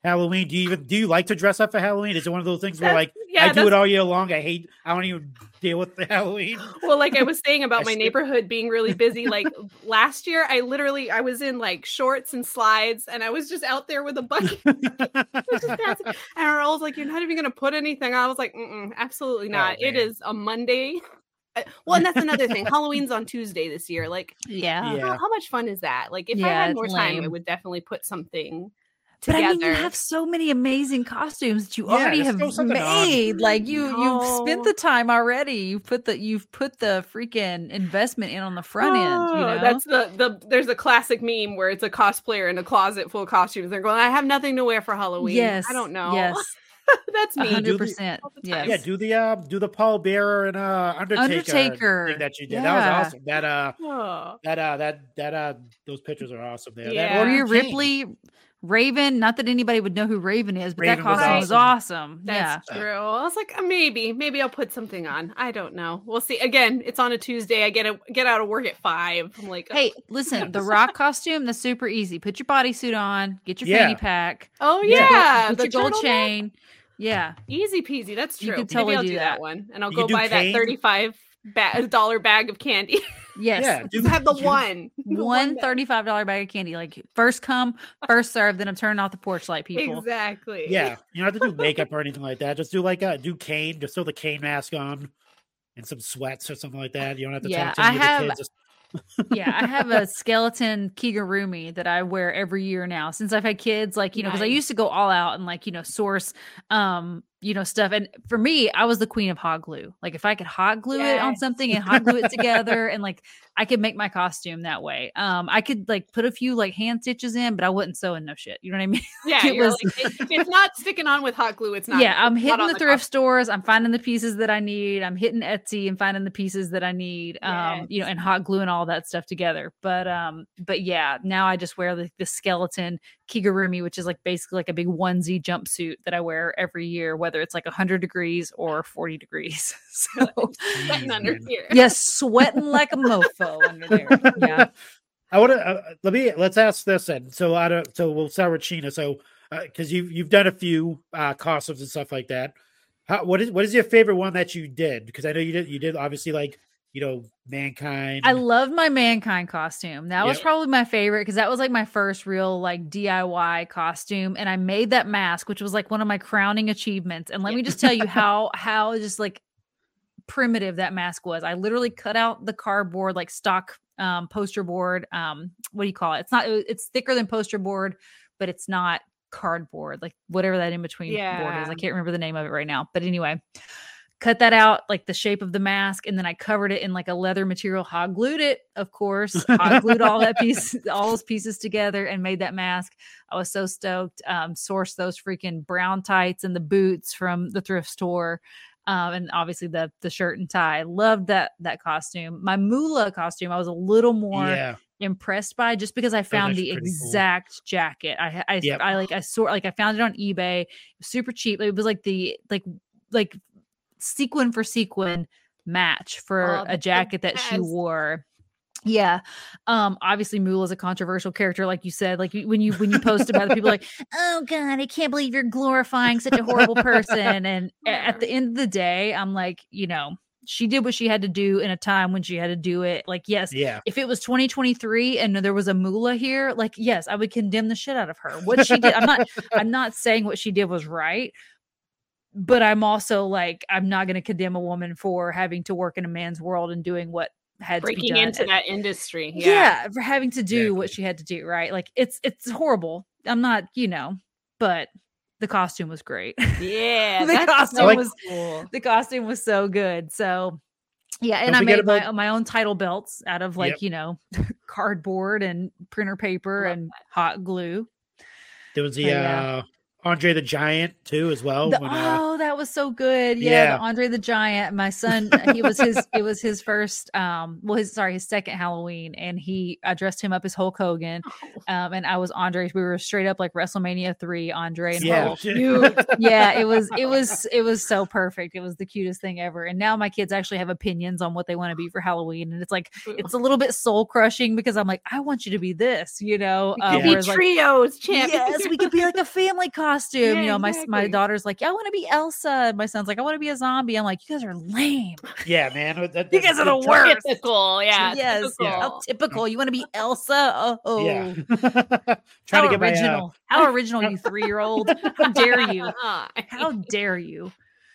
Halloween? Do you even do you like to dress up for Halloween? Is it one of those things where like [laughs] yeah, I do it all year long? I hate I don't even deal with the Halloween. Well, like I was saying about my neighborhood being really busy. Like [laughs] last year, I literally I was in like shorts and slides, and I was just out there with a bucket. [laughs] and Earl was like, "You're not even going to put anything." I was like, "Absolutely oh, not." Oh, it is a Monday. Uh, well, and that's another thing. Halloween's on Tuesday this year. Like, yeah, how, how much fun is that? Like, if yeah, I had more time, I would definitely put something but I mean, you have so many amazing costumes that you yeah, already have made. Like you, no. you've spent the time already. You put the, you've put the freaking investment in on the front oh, end. You oh, know, that's the the. There's a classic meme where it's a cosplayer in a closet full of costumes. They're going, "I have nothing to wear for Halloween." Yes, I don't know. Yes. [laughs] That's me. Hundred percent. Yes. Yeah. Do the uh, do the Paul Bearer and uh, Undertaker, Undertaker. that you did. Yeah. That was awesome. That uh, oh. that uh, that that uh, those pictures are awesome. There. Yeah. Or your Ripley Raven, not that anybody would know who Raven is, but Raven that costume was awesome. Was awesome. That's yeah. true. I was like, maybe, maybe I'll put something on. I don't know. We'll see. Again, it's on a Tuesday. I get a, get out of work at five. I'm like, oh. hey, listen, [laughs] the rock costume, that's super easy. Put your bodysuit on, get your yeah. fanny pack. Oh yeah, put the your gold chain. Yeah, easy peasy. That's true. You can totally maybe I'll do, that. that. one, and I'll you go buy that thirty five ba- dollar bag of candy. Yes. Yeah, just have [laughs] the one. one $35 bag of candy. Like first come, first serve, then I'm turning off the porch light, people. Exactly. Yeah. [laughs] You don't have to do makeup or anything like that. Just do like a do Kane, just throw the Kane mask on and some sweats or something like that. You don't have to yeah, I have, just... [laughs] yeah, I have a skeleton Kigurumi that I wear every year now since I've had kids. Like, you know, because nice. I used to go all out and like, you know, source um you know stuff and for me i was the queen of hot glue like if i could hot glue yes. it on something and hot glue it [laughs] together and like i could make my costume that way um i could like put a few like hand stitches in but i wouldn't sew in no shit you know what i mean [laughs] yeah it was like, if it's not sticking on with hot glue it's not yeah i'm hitting the, the thrift costume. stores i'm finding the pieces that i need i'm hitting etsy and finding the pieces that i need um yes. you know and hot glue and all that stuff together but um but yeah now i just wear the, the skeleton kigurumi which is like basically like a big onesie jumpsuit that i wear every year whether it's like 100 degrees or 40 degrees. [laughs] So, [laughs] sweating under here. Yes, sweating like a mofo under there. Yeah. [laughs] I want to uh, let me let's ask this and so I don't so we'll start with Sheena. So because uh, you've you've done a few uh, costumes and stuff like that. How, what is what is your favorite one that you did? Because I know you did you did obviously like you know, mankind. I love my mankind costume. That yep. was probably my favorite because that was like my first real like DIY costume. And I made that mask, which was like one of my crowning achievements. And let yep. me just tell you how how just like primitive that mask was. I literally cut out the cardboard, like stock um poster board. Um, what do you call it? It's not it's thicker than poster board, but it's not cardboard, like whatever that in between yeah. board is. I can't remember the name of it right now. But anyway cut that out like the shape of the mask and then i covered it in like a leather material hot glued it of course hot glued all that piece [laughs] all those pieces together and made that mask i was so stoked um sourced those freaking brown tights and the boots from the thrift store um, and obviously the the shirt and tie loved that that costume my moolah costume i was a little more yeah impressed by just because I found the exact cool. jacket. I I, yep. I like I sort like I found it on eBay, super cheap. It was like the like like sequin for sequin match for oh, a jacket that she wore. Yeah. Um obviously Moolah is a controversial character like you said like when you when you post about it people like [laughs] oh god I can't believe you're glorifying such a horrible person. And at the end of the day I'm like you know she did what she had to do in a time when she had to do it. Like yes yeah. if it was 2023 and there was a Moolah here like yes I would condemn the shit out of her. What she did I'm not I'm [laughs] not saying what she did was right but I'm also like, I'm not going to condemn a woman for having to work in a man's world and doing what had breaking into that industry. Yeah. yeah. for having to do what she had to do. Right, like it's it's horrible. I'm not, you know, but the costume was great. Yeah, [laughs] the costume like, was cool. the costume was so good. So yeah, and Don't I made about- my, my own title belts out of like yep. you know [laughs] cardboard and printer paper and hot glue. There was the yeah. uh, Andre the Giant too, as well. The, when, uh, oh, that was so good. Yeah, yeah. Andre the Giant. My son, he was his. [laughs] it was his first. Um, well, his sorry, his second Halloween, and he I dressed him up as Hulk Hogan, oh. um, and I was Andre. We were straight up like WrestleMania three, Andre and yeah. Hulk. yeah, it was it was it was so perfect. It was the cutest thing ever. And now my kids actually have opinions on what they want to be for Halloween, and it's like it's a little bit soul crushing because I'm like, I want you to be this, you know. Um, yeah. Be trios, like, champ. Yes, we could be like a family costume. [laughs] Yeah, you know, exactly. my my daughter's like, yeah, I want to be Elsa. My son's like, I want to be a zombie. I'm like, you guys are lame. Yeah, man. That, that, you guys are the worst. Typical, yeah. Yes, typical. Yeah. How typical. You want [laughs] [laughs] to be Elsa? Oh, yeah. Trying how to get original. My, uh... How original, you three year old. How dare you? [laughs] How dare you?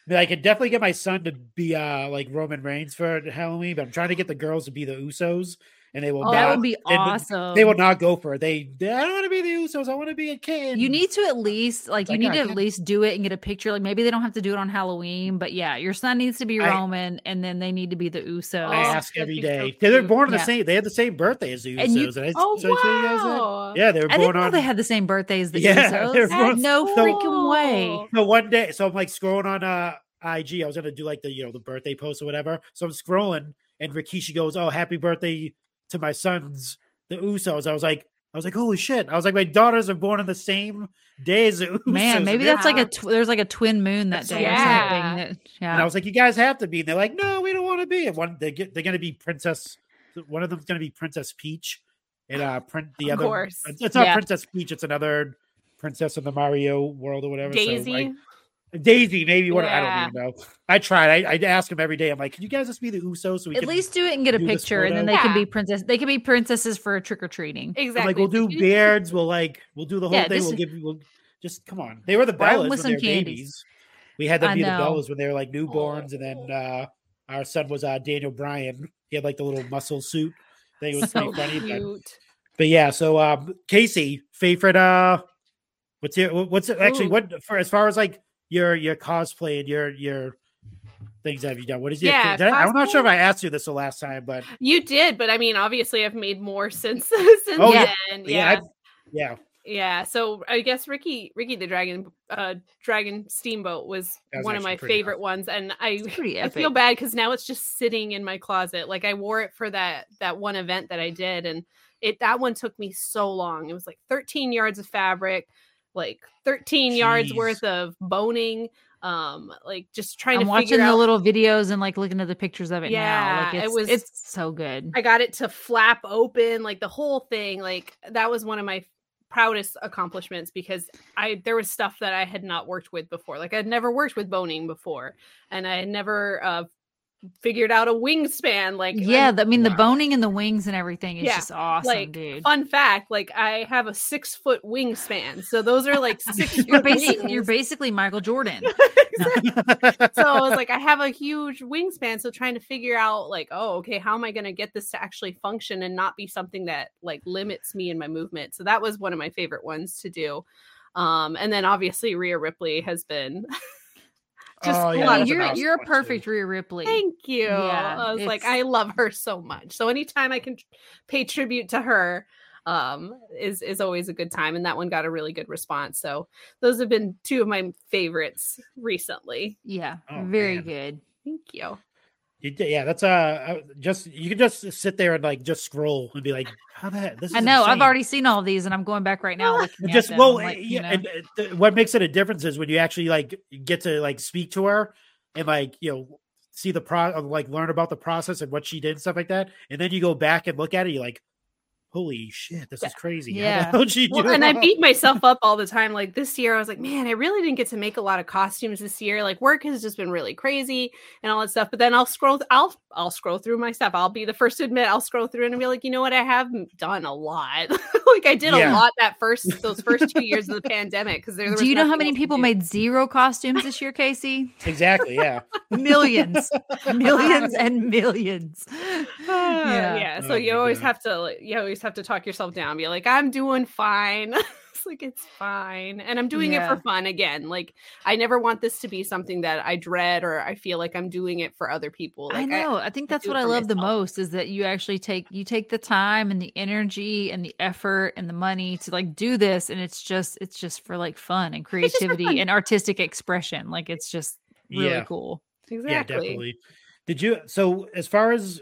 I could definitely get my son to be uh like Roman Reigns for Halloween, but I'm trying to get the girls to be the Usos and they will. Oh, not, that would be awesome. They will not go for it. They, they I don't want to be the Usos. I want to be a kid. You need to at least like you need to at least do it and get a picture. Like maybe they don't have to do it on Halloween, but yeah, your son needs to be I, Roman, and then they need to be the Usos. I ask every day. So they're born on the same. They had the same birthday as the Usos. And you, and I, oh so wow! Yeah, they were born I didn't on. Know they had the same birthday as the yeah, [laughs] Usos. Born, no freaking way. No, one day. So I'm like scrolling on uh IG. I was gonna do like the you know the birthday post or whatever. So I'm scrolling, and Rikishi goes, "Oh, happy birthday to my sons, the Usos. I was like, I was like, holy shit! I was like, my daughters are born on the same day as the Usos. Man, maybe that's like a tw- there's like a twin moon that day yeah. or something. Yeah. And I was like, you guys have to be. And they're like, no, we don't want to be. And one they get they're gonna be Princess. One of them's gonna be Princess Peach, and uh, print the of other. Course. It's not yeah. Princess Peach. It's another princess in the Mario world or whatever. Daisy. So, like, Daisy, maybe what yeah. I don't even know. I tried. I, I ask him every day. I'm like, can you guys just be the Usos so we at least do it and get a picture, and then they yeah. can be princess. They can be princesses for trick or treating. Exactly. I'm like we'll do beards. We'll like we'll do the whole yeah, thing. We'll give you. We'll just come on. They were the Bellas when they were babies. We had them be the Bellas when they were like newborns, oh. and then uh our son was uh Daniel Bryan. He had like the little muscle suit. think it was so pretty funny. But, but, yeah, so um, Kaycee, favorite uh, what's your what's it, actually Ooh. what for as far as like your your cosplay and your your things have you done? What is your yeah, I, am not sure if I asked you this the last time, but you did. But I mean, obviously, I've made more [laughs] since since oh, then. Yeah, yeah. yeah. Yeah, so I guess Ricky Ricky the Dragon uh Dragon Steamboat was, was one of my favorite ones and I I feel bad cuz now it's just sitting in my closet. Like I wore it for that that one event that I did and it that one took me so long. It was like 13 yards of fabric, like 13 Jeez. yards worth of boning um like just trying I'm to watching the little videos and like looking at the pictures of it yeah, now like it was it's so good i got it to flap open like the whole thing like that was one of my proudest accomplishments because I there was stuff that I had not worked with before. Like I'd never worked with boning before, and I had never uh, figured out a wingspan. Like yeah, i mean wow. the boning and the wings and everything is yeah, just awesome, like, dude. Fun fact: like I have a six foot wingspan, so those are like [laughs] six. you're basically you're basically Michael Jordan. [laughs] [laughs] so I was like, I have a huge wingspan, so trying to figure out like, oh, okay, how am I going to get this to actually function and not be something that like limits me in my movement? So that was one of my favorite ones to do. Um, and then obviously Rhea Ripley has been just oh, yeah, you're nice you're a perfect too. Rhea Ripley. Thank you. Yeah, I was it's... like, I love her so much. So anytime I can pay tribute to her, um, is is always a good time. And that one got a really good response. So those have been two of my favorites recently. Yeah, oh, very man. good. Thank you. You, yeah, that's uh, uh, just you can just sit there and like just scroll and be like, "How that?" This I know insane. I've already seen all these, and I'm going back right now. just well, like, yeah, know. and th- what makes it a difference is when you actually like get to like speak to her and like you know see the pro like learn about the process and what she did and stuff like that, and then you go back and look at it, you're like, holy shit, this is crazy. Yeah. How, Well, and I beat myself up all the time. Like this year, I was like, man, I really didn't get to make a lot of costumes this year. Like work has just been really crazy and all that stuff. But then I'll scroll, I'll I'll scroll through my stuff. I'll be the first to admit I'll scroll through and I'll be like, you know what, I have done a lot. [laughs] [laughs] like I did yeah. a lot that first those first two [laughs] years of the pandemic because there. Do you know how many people made zero costumes this year, Kaycee? Exactly. Yeah. [laughs] millions, millions, and millions. Uh, yeah. yeah. So oh, you always God. have to you always have to talk yourself down. Be like, I'm doing fine. It's [laughs] like it's fine, and I'm doing yeah. it for fun again. Like I never want this to be something that I dread or I feel like I'm doing it for other people. Like, I know. I, I think that's I what I love myself. the most is that you actually take you take the time and the energy and the effort and the money to like do this, and it's just it's just for like fun and creativity fun. and artistic expression. Like it's just really yeah. cool. Exactly. Yeah, definitely. Did you so as far as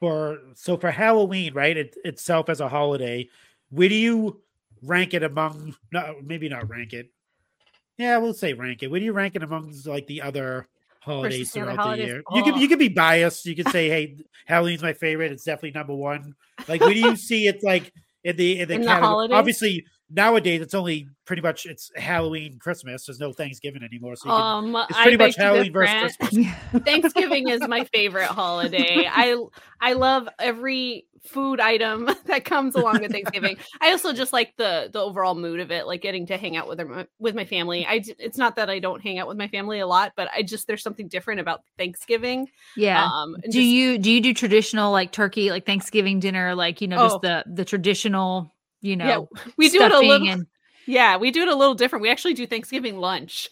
for so for Halloween, right? It, itself as a holiday, where do you rank it among? No, maybe not rank it. Yeah, we'll say rank it. Where do you rank it among like the other holidays throughout the, holidays. the year? Oh. You could you can be biased. You could say, [laughs] "Hey, Halloween's my favorite. It's definitely number one." Like, where do you see it? Like in the in the, in the obviously nowadays it's only pretty much it's Halloween, Christmas. There's no Thanksgiving anymore. So um, can, it's pretty much Halloween versus Christmas. [laughs] Thanksgiving is my favorite holiday. I I love every food item [laughs] that comes along with Thanksgiving. I also just like the the overall mood of it, like getting to hang out with them, with my family. I it's not that I don't hang out with my family a lot, but I just there's something different about Thanksgiving. Yeah. Um, do just, you do you do traditional like turkey like Thanksgiving dinner like you know just oh. the the traditional you know, yeah, we do it a little. And... [laughs] Yeah, we do it a little different. We actually do Thanksgiving lunch.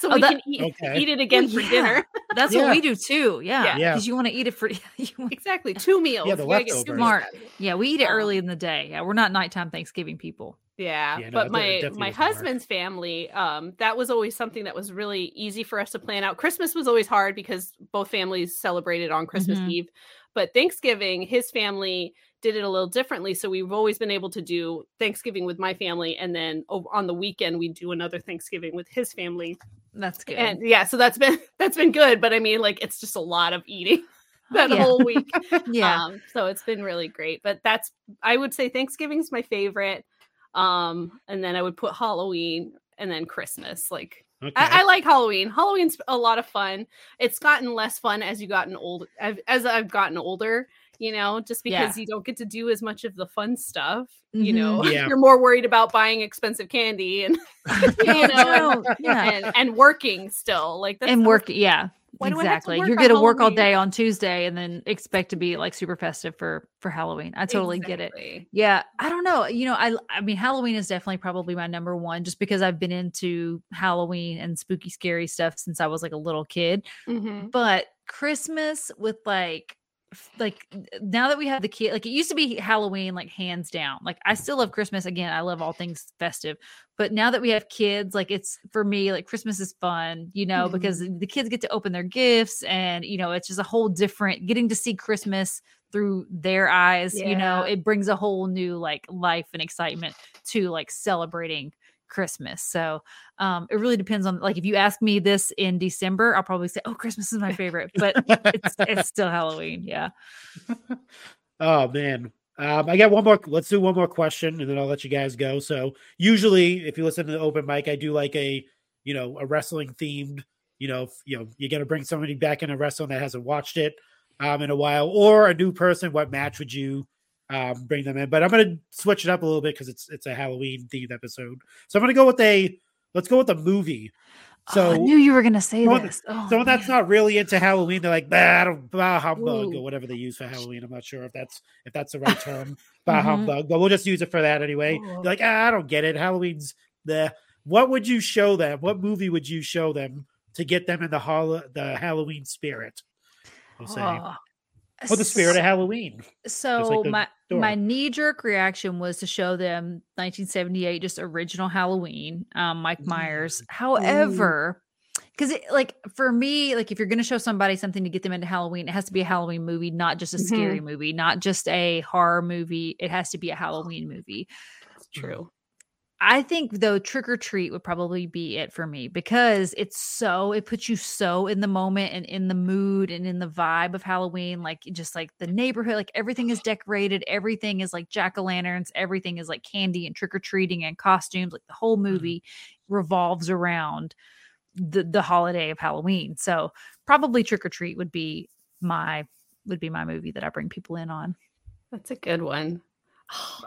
So oh, we that, can eat, okay. eat it again for yeah. dinner. [laughs] That's yeah. what we do too. Yeah, yeah. Because you want to eat it for [laughs] exactly two meals. Yeah, the leftovers. Smart. Yeah, we eat it um, early in the day. Yeah, we're not nighttime Thanksgiving people. Yeah, yeah no, but my my husband's work. family, um, that was always something that was really easy for us to plan out. Christmas was always hard because both families celebrated on Christmas mm-hmm. Eve, but Thanksgiving, his family did it a little differently. So we've always been able to do Thanksgiving with my family, and then on the weekend we do another Thanksgiving with his family. That's good. And yeah, so that's been [laughs] that's been good. But I mean, like it's just a lot of eating [laughs] that yeah. whole week. [laughs] yeah. Um, so it's been really great. But that's I would say Thanksgiving's my favorite. Um, and then I would put Halloween and then Christmas. Like Okay. I, I, like Halloween. Halloween's a lot of fun. It's gotten less fun as you gotten old as I've gotten older you know, just because yeah. you don't get to do as much of the fun stuff. Mm-hmm. You know, [laughs] yeah. you're more worried about buying expensive candy and [laughs] you know, and, yeah. and, and, working still. Like and work, yeah. Why exactly. You're going to work all day on Tuesday and then expect to be like super festive for for Halloween. I totally exactly. get it. Yeah, I don't know. You know, I I mean, Halloween is definitely probably my number one, just because I've been into Halloween and spooky, scary stuff since I was like a little kid. Mm-hmm. But Christmas with like like now that we have the kid like it used to be halloween like hands down like i still love christmas again i love all things festive but now that we have kids like it's for me like christmas is fun you know mm-hmm. because the kids get to open their gifts and you know it's just a whole different getting to see christmas through their eyes yeah. you know it brings a whole new like life and excitement to like celebrating Christmas. So um, it really depends on like if you ask me this in December, I'll probably say, "Oh, Christmas is my favorite," but it's it's still Halloween. Yeah. [laughs] oh man, um, I got one more. Let's do one more question, and then I'll let you guys go. So usually, if you listen to the open mic, I do like a you know a wrestling themed. You know, you know, you're gonna bring somebody back in a wrestling that hasn't watched it um, in a while, or a new person. What match would you um, bring them in. But I'm going to switch it up a little bit because it's it's a Halloween themed episode. So I'm going to go with a let's go with a movie. So oh, I knew you were going to say someone, this. Oh, someone that's not really into Halloween, they're like bah, bah humbug Ooh. or whatever they use for Halloween. I'm not sure if that's if that's the right [laughs] term, bah mm-hmm. humbug, but we'll just use it for that anyway. They're like ah, I don't get it. Halloween's the. What would you show them? What movie would you show them to get them in the hol- the Halloween spirit? We'll say. Oh, or the spirit of Halloween. So like my story. my knee jerk reaction was to show them 1978, just original Halloween, um, Mike Myers. However, because like for me, like if you're going to show somebody something to get them into Halloween, it has to be a Halloween movie, not just a mm-hmm. scary movie, not just a horror movie. It has to be a Halloween movie. That's true. I think though trick or treat would probably be it for me because it's so it puts you so in the moment and in the mood and in the vibe of Halloween like just like the neighborhood like everything is decorated everything is like jack-o'-lanterns everything is like candy and trick or treating and costumes like the whole mm-hmm. movie revolves around the the holiday of Halloween. So probably trick or treat would be my would be my movie that I bring people in on. That's a good one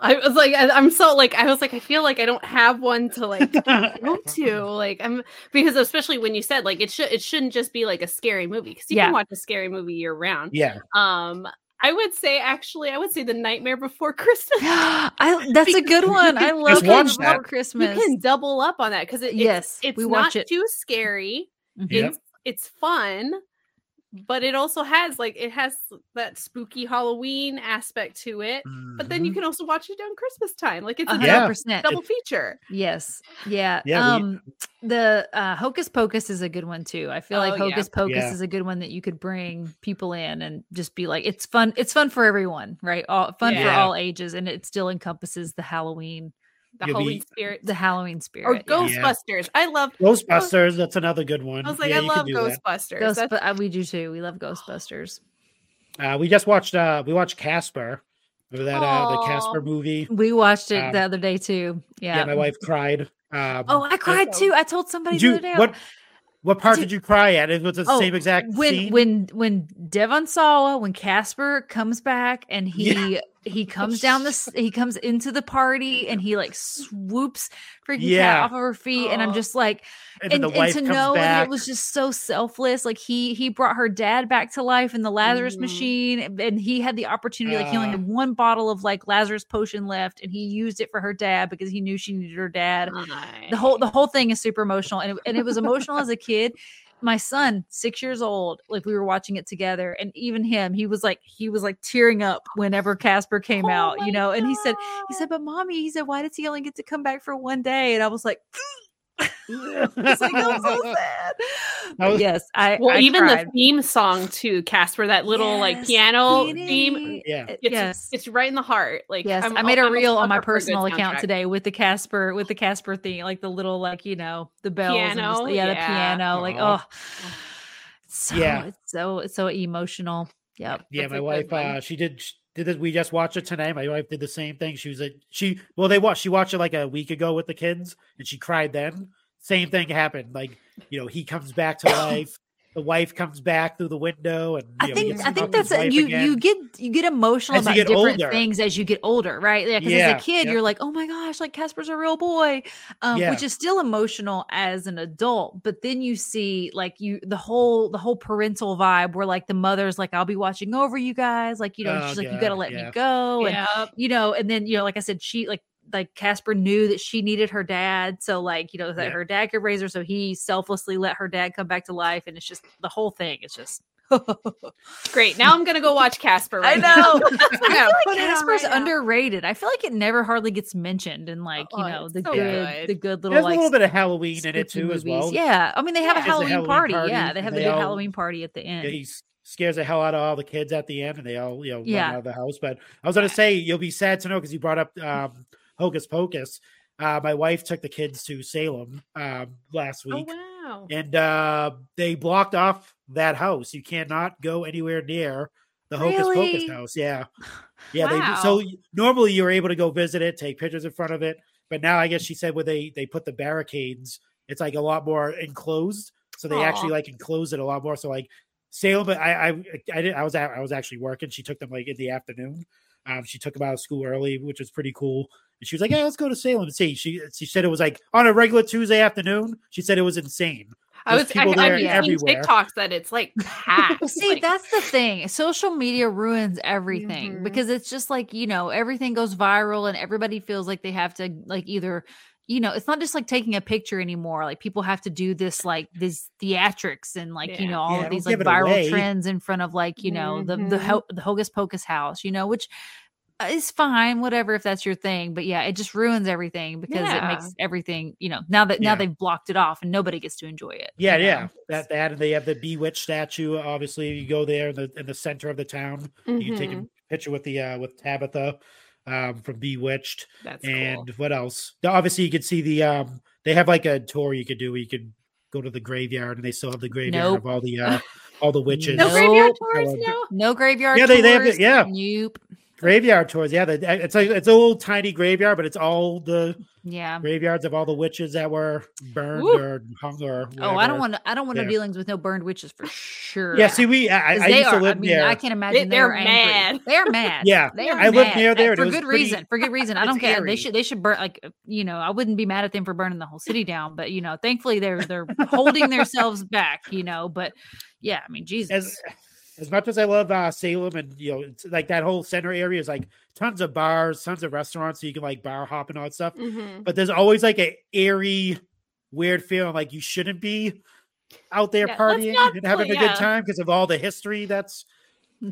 I was like, I, am so like, I was like, I feel like I don't have one to like [laughs] go to, like, I'm because especially when you said like it should, it shouldn't just be like a scary movie because you yeah. can watch a scary movie year round. Yeah. Um, I would say actually, I would say the Nightmare Before Christmas. [gasps] I that's a good one. I [laughs] love Before Christmas. You can double up on that because it, yes, it's, it's we watch not it. too scary. Mm-hmm. It's it's fun but it also has like it has that spooky Halloween aspect to it. Mm-hmm. But then you mm-hmm. can also watch it during Christmas time. Like it's a yeah. double feature. Yes. Yeah. yeah um we... the uh Hocus Pocus is a good one too. I feel oh, like Hocus yeah. Pocus is a good one that you could bring people in and just be like it's fun it's fun for everyone, right? All fun for all ages and it still encompasses the Halloween the You'll Halloween be, spirit, the Halloween spirit, or Ghostbusters. Yeah. I love Ghostbusters. That's another good one. I was like, yeah, I love Ghostbusters. Ghost, uh, we do too. We love Ghostbusters. Uh, we just watched. uh We watched Casper. Remember that uh, the Casper movie? We watched it um, the other day too. Yeah. Yeah, my wife cried. Um, oh, I cried too. I told somebody you, the other day. What what part did, did you cry at? It was the oh, same exact when scene? when when Devon Sawa when Casper comes back and he yeah. He [laughs] comes down the he comes into the party and he like swoops freaking yeah. Kat off of her feet and I'm just like and, and, and to know that it was just so selfless like he he brought her dad back to life in the Lazarus mm. machine and he had the opportunity like he only had one bottle of like Lazarus potion left and he used it for her dad because he knew she needed her dad. Nice. The whole the whole thing is super emotional and it, and it was emotional as a kid my son, six years old, like we were watching it together, and even him, he was like, he was like tearing up whenever Casper came oh out, you know. God. And he said, he said, but mommy, he said, why does he only get to come back for one day? And I was like, [laughs] it's like I'm so [laughs] sad. Was, yes, I well I even cried. the theme song to Casper, that little yes, like piano theme. Yeah, it's, yes, it's right in the heart. Like yes, I'm, i made a reel on my personal account today with the Casper with the Casper theme, like the little like you know the bells, piano, just, yeah, yeah, the piano, like oh, so yeah, it's so it's so emotional. Yep. Yeah, my wife, uh, she did. She, did it, we just watched it tonight. My wife did the same thing. She was a she well they watched she watched it like a week ago with the kids and she cried then. Same thing happened. Like, you know, he comes back to [coughs] life the wife comes back through the window and I think I think that's a, you again. you get you get emotional as about get different older. things as you get older, right? Yeah, because yeah, as a kid yep. you're like, oh my gosh, like Casper's a real boy, um, yeah. which is still emotional as an adult. But then you see like you the whole the whole parental vibe where like the mother's like, I'll be watching over you guys, like you know, oh, she's like, you got to let yeah. me go, and you know, and then you know, like I said, she like like Casper knew that she needed her dad. So like, you know, that yeah. her dad could raise her. So he selflessly let her dad come back to life. And it's just the whole thing. It's just [laughs] great. Now I'm gonna go watch Casper. Right [laughs] [laughs] I know. I feel like Casper's right underrated. I feel like it never hardly gets mentioned in like you oh, know the so good, good, the good little. There's like, a little bit of Halloween in it too movies. as well. Yeah, I mean they have yeah. a Halloween, Halloween party. party. Yeah, they have they the all, Halloween party at the end. Yeah, he scares the hell out of all the kids at the end, and they all you know yeah. run out of the house. But I was gonna say you'll be sad to know because you brought up. um Hocus Pocus. Uh, my wife took the kids to Salem um, last oh, week. Oh, wow. And uh, they blocked off that house. You cannot go anywhere near the Hocus really? Pocus house. Yeah. [laughs] Yeah. Wow. They, so normally you're able to go visit it, take pictures in front of it. But now I guess she said where they, they put the barricades, it's like a lot more enclosed. So they Aww. actually like enclose it a lot more. So like Salem, but I, I, I did, I was, at, I was actually working. She took them like in the afternoon. Um, she took him out of school early, which was pretty cool. And she was like, "Yeah, let's go to Salem and see." She she said it was like on a regular Tuesday afternoon. She said it was insane. I was people I, there I'm everywhere. TikToks that it's like [laughs] packed. See, like, that's the thing. Social media ruins everything mm-hmm. because it's just like you know everything goes viral and everybody feels like they have to like either you know it's not just like taking a picture anymore like people have to do this like these theatrics and like yeah. you know all yeah, of these like viral away. trends in front of like you know mm-hmm. the the, mm-hmm. the hocus pocus house you know which is fine, whatever, if that's your thing. But yeah, it just ruins everything because yeah. it makes everything, you know, now that now they've blocked it off and nobody gets to enjoy it. Yeah, yeah. Know? That that and they have the bewitched statue. Obviously, you go there in the in the center of the town. Mm-hmm. You take a mm-hmm. picture with the uh with Tabitha um from Bewitched. That's and cool. what else? Obviously you can see the um they have like a tour you could do where you could go to the graveyard and they still have the graveyard nope. of all the uh all the witches. [laughs] No graveyard tours, no. No graveyard yeah, they, they have yeah. Nope graveyard tours. Yeah, the, it's like it's a little tiny graveyard, but it's all the yeah graveyards of all the witches that were burned Woo. or hung or. Whatever. Oh, I don't want to. I don't want no dealings with no burned witches for sure. Yeah, see, we I, I used are, to live I mean, there. I can't imagine they, are mad. They're mad. [laughs] yeah, they are I lived near there for good pretty, reason. For good reason. I don't care. They should they should burn like you know. I wouldn't be mad at them for burning the whole city down, but you know, thankfully they're they're holding [laughs] themselves back. You know, but yeah, I mean, Jesus. As, as much as I love uh, Salem and you know, it's like that whole center area is like tons of bars, tons of restaurants, so you can like bar hop and all that stuff. Mm-hmm. But there's always like an airy, weird feeling like you shouldn't be out there yeah, partying and having a good time because of all the history that's.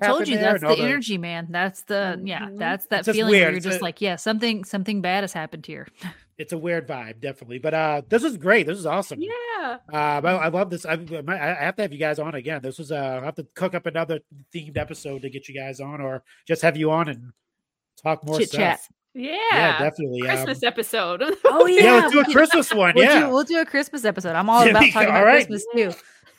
I told you that's the, the, energy, man. That's the yeah, that's that feeling where you're just like, yeah, something something bad has happened here. [laughs] it's a weird vibe, definitely. But uh this is great. This is awesome. Yeah. Uh, I, I love this. I, I, have to have you guys on again. This was uh, I have to cook up another themed episode to get you guys on, or just have you on and talk more Chit stuff. Chat. Yeah, yeah, definitely. Christmas um, episode. oh yeah, yeah. Let's do a Christmas one. We'll yeah, do, we'll do a Christmas episode. I'm [laughs] all about talking about right. Christmas too.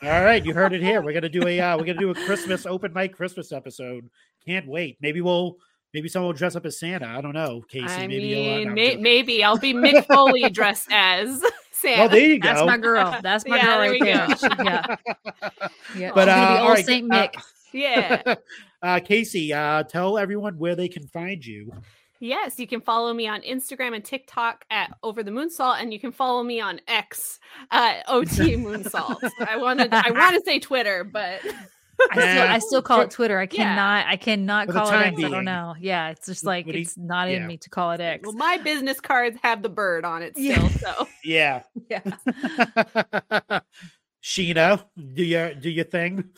All right, you heard it here. We're gonna do a uh, we're gonna do a Christmas open mic Christmas episode. Can't wait. Maybe we'll Maybe someone will dress up as Santa. I don't know, Kaycee. I maybe mean, uh, may- maybe I'll be Mick Foley dressed as [laughs] Santa. Well, there you go. That's my girl. That's my yeah, girl right there. [laughs] yeah. yeah. But uh, old right. Saint Mick. Uh, yeah. [laughs] uh, Kaycee, uh, tell everyone where they can find you. Yes, you can follow me on Instagram and TikTok at Over the Moonsault, and you can follow me on X at OT [laughs] Moonsault. I wanted, I want to say Twitter, but [laughs] I still, I still call it [laughs] Twitter. I cannot, yeah. I cannot call it X. Being. I don't know. Yeah, it's just like you, it's not yeah. in me to call it X. Well, my business cards have the bird on it still. Yeah. So yeah, yeah. Sheena, do your do your thing.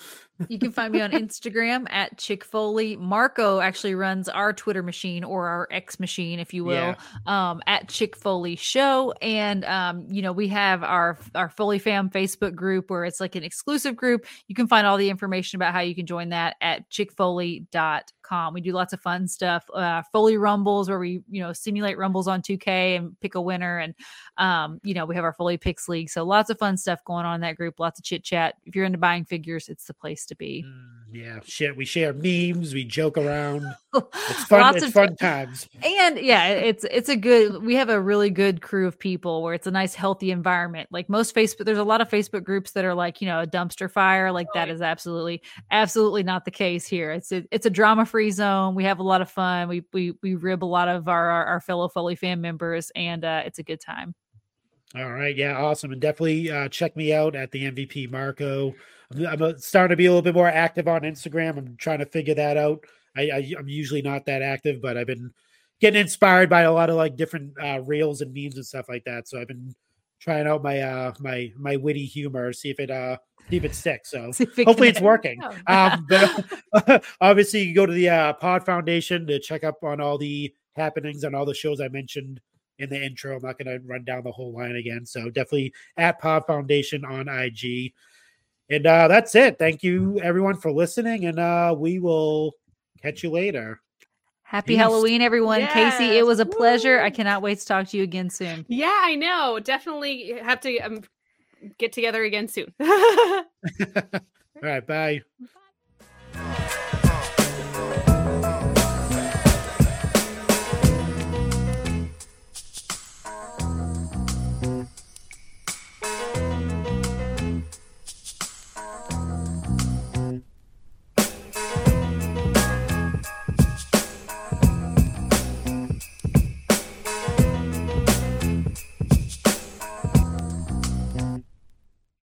You can find me on Instagram at Chick Foley. Marco actually runs our Twitter machine or our X machine, if you will, yeah. um, at Chick Foley Show. And um, you know, we have our our Foley Fam Facebook group where it's like an exclusive group. You can find all the information about how you can join that at chickfoley.com. We do lots of fun stuff. Uh, Foley Rumbles where we, you know, simulate rumbles on 2K and pick a winner. And um, you know, we have our Foley Picks League. So lots of fun stuff going on in that group, lots of chit chat. If you're into buying figures, it's the place to be. Mm, yeah, share we share memes, we joke around. It's [laughs] fun. It's fun times. And yeah, it's it's a good. We have a really good crew of people where it's a nice, healthy environment. Like most Facebook, there's a lot of Facebook groups that are like you know a dumpster fire. Like that is absolutely, absolutely not the case here. It's a, it's a drama free zone. We have a lot of fun. We we we rib a lot of our our, our fellow Foley fan members, and uh, it's a good time. All right, yeah, awesome, and definitely uh, check me out at the MVP Marco. I'm, I'm starting to be a little bit more active on Instagram. I'm trying to figure that out. I, I am usually not that active, but I've been getting inspired by a lot of like different uh, reels and memes and stuff like that. So I've been trying out my uh my my witty humor, see if it uh see if it sticks. So [laughs] it hopefully it's working. Oh. um, [laughs] but [laughs] obviously you can go to the uh, Pod Foundation to check up on all the happenings on all the shows I mentioned in the intro. I'm not going to run down the whole line again. So definitely at Pod Foundation on IG. And uh, that's it. Thank you everyone for listening, and uh, we will catch you later. Happy Peace. Halloween, everyone. Yes. Kaycee, it was a pleasure. Woo. I cannot wait to talk to you again soon. Yeah, I know. Definitely have to um, get together again soon. [laughs] [laughs] All right, bye. bye.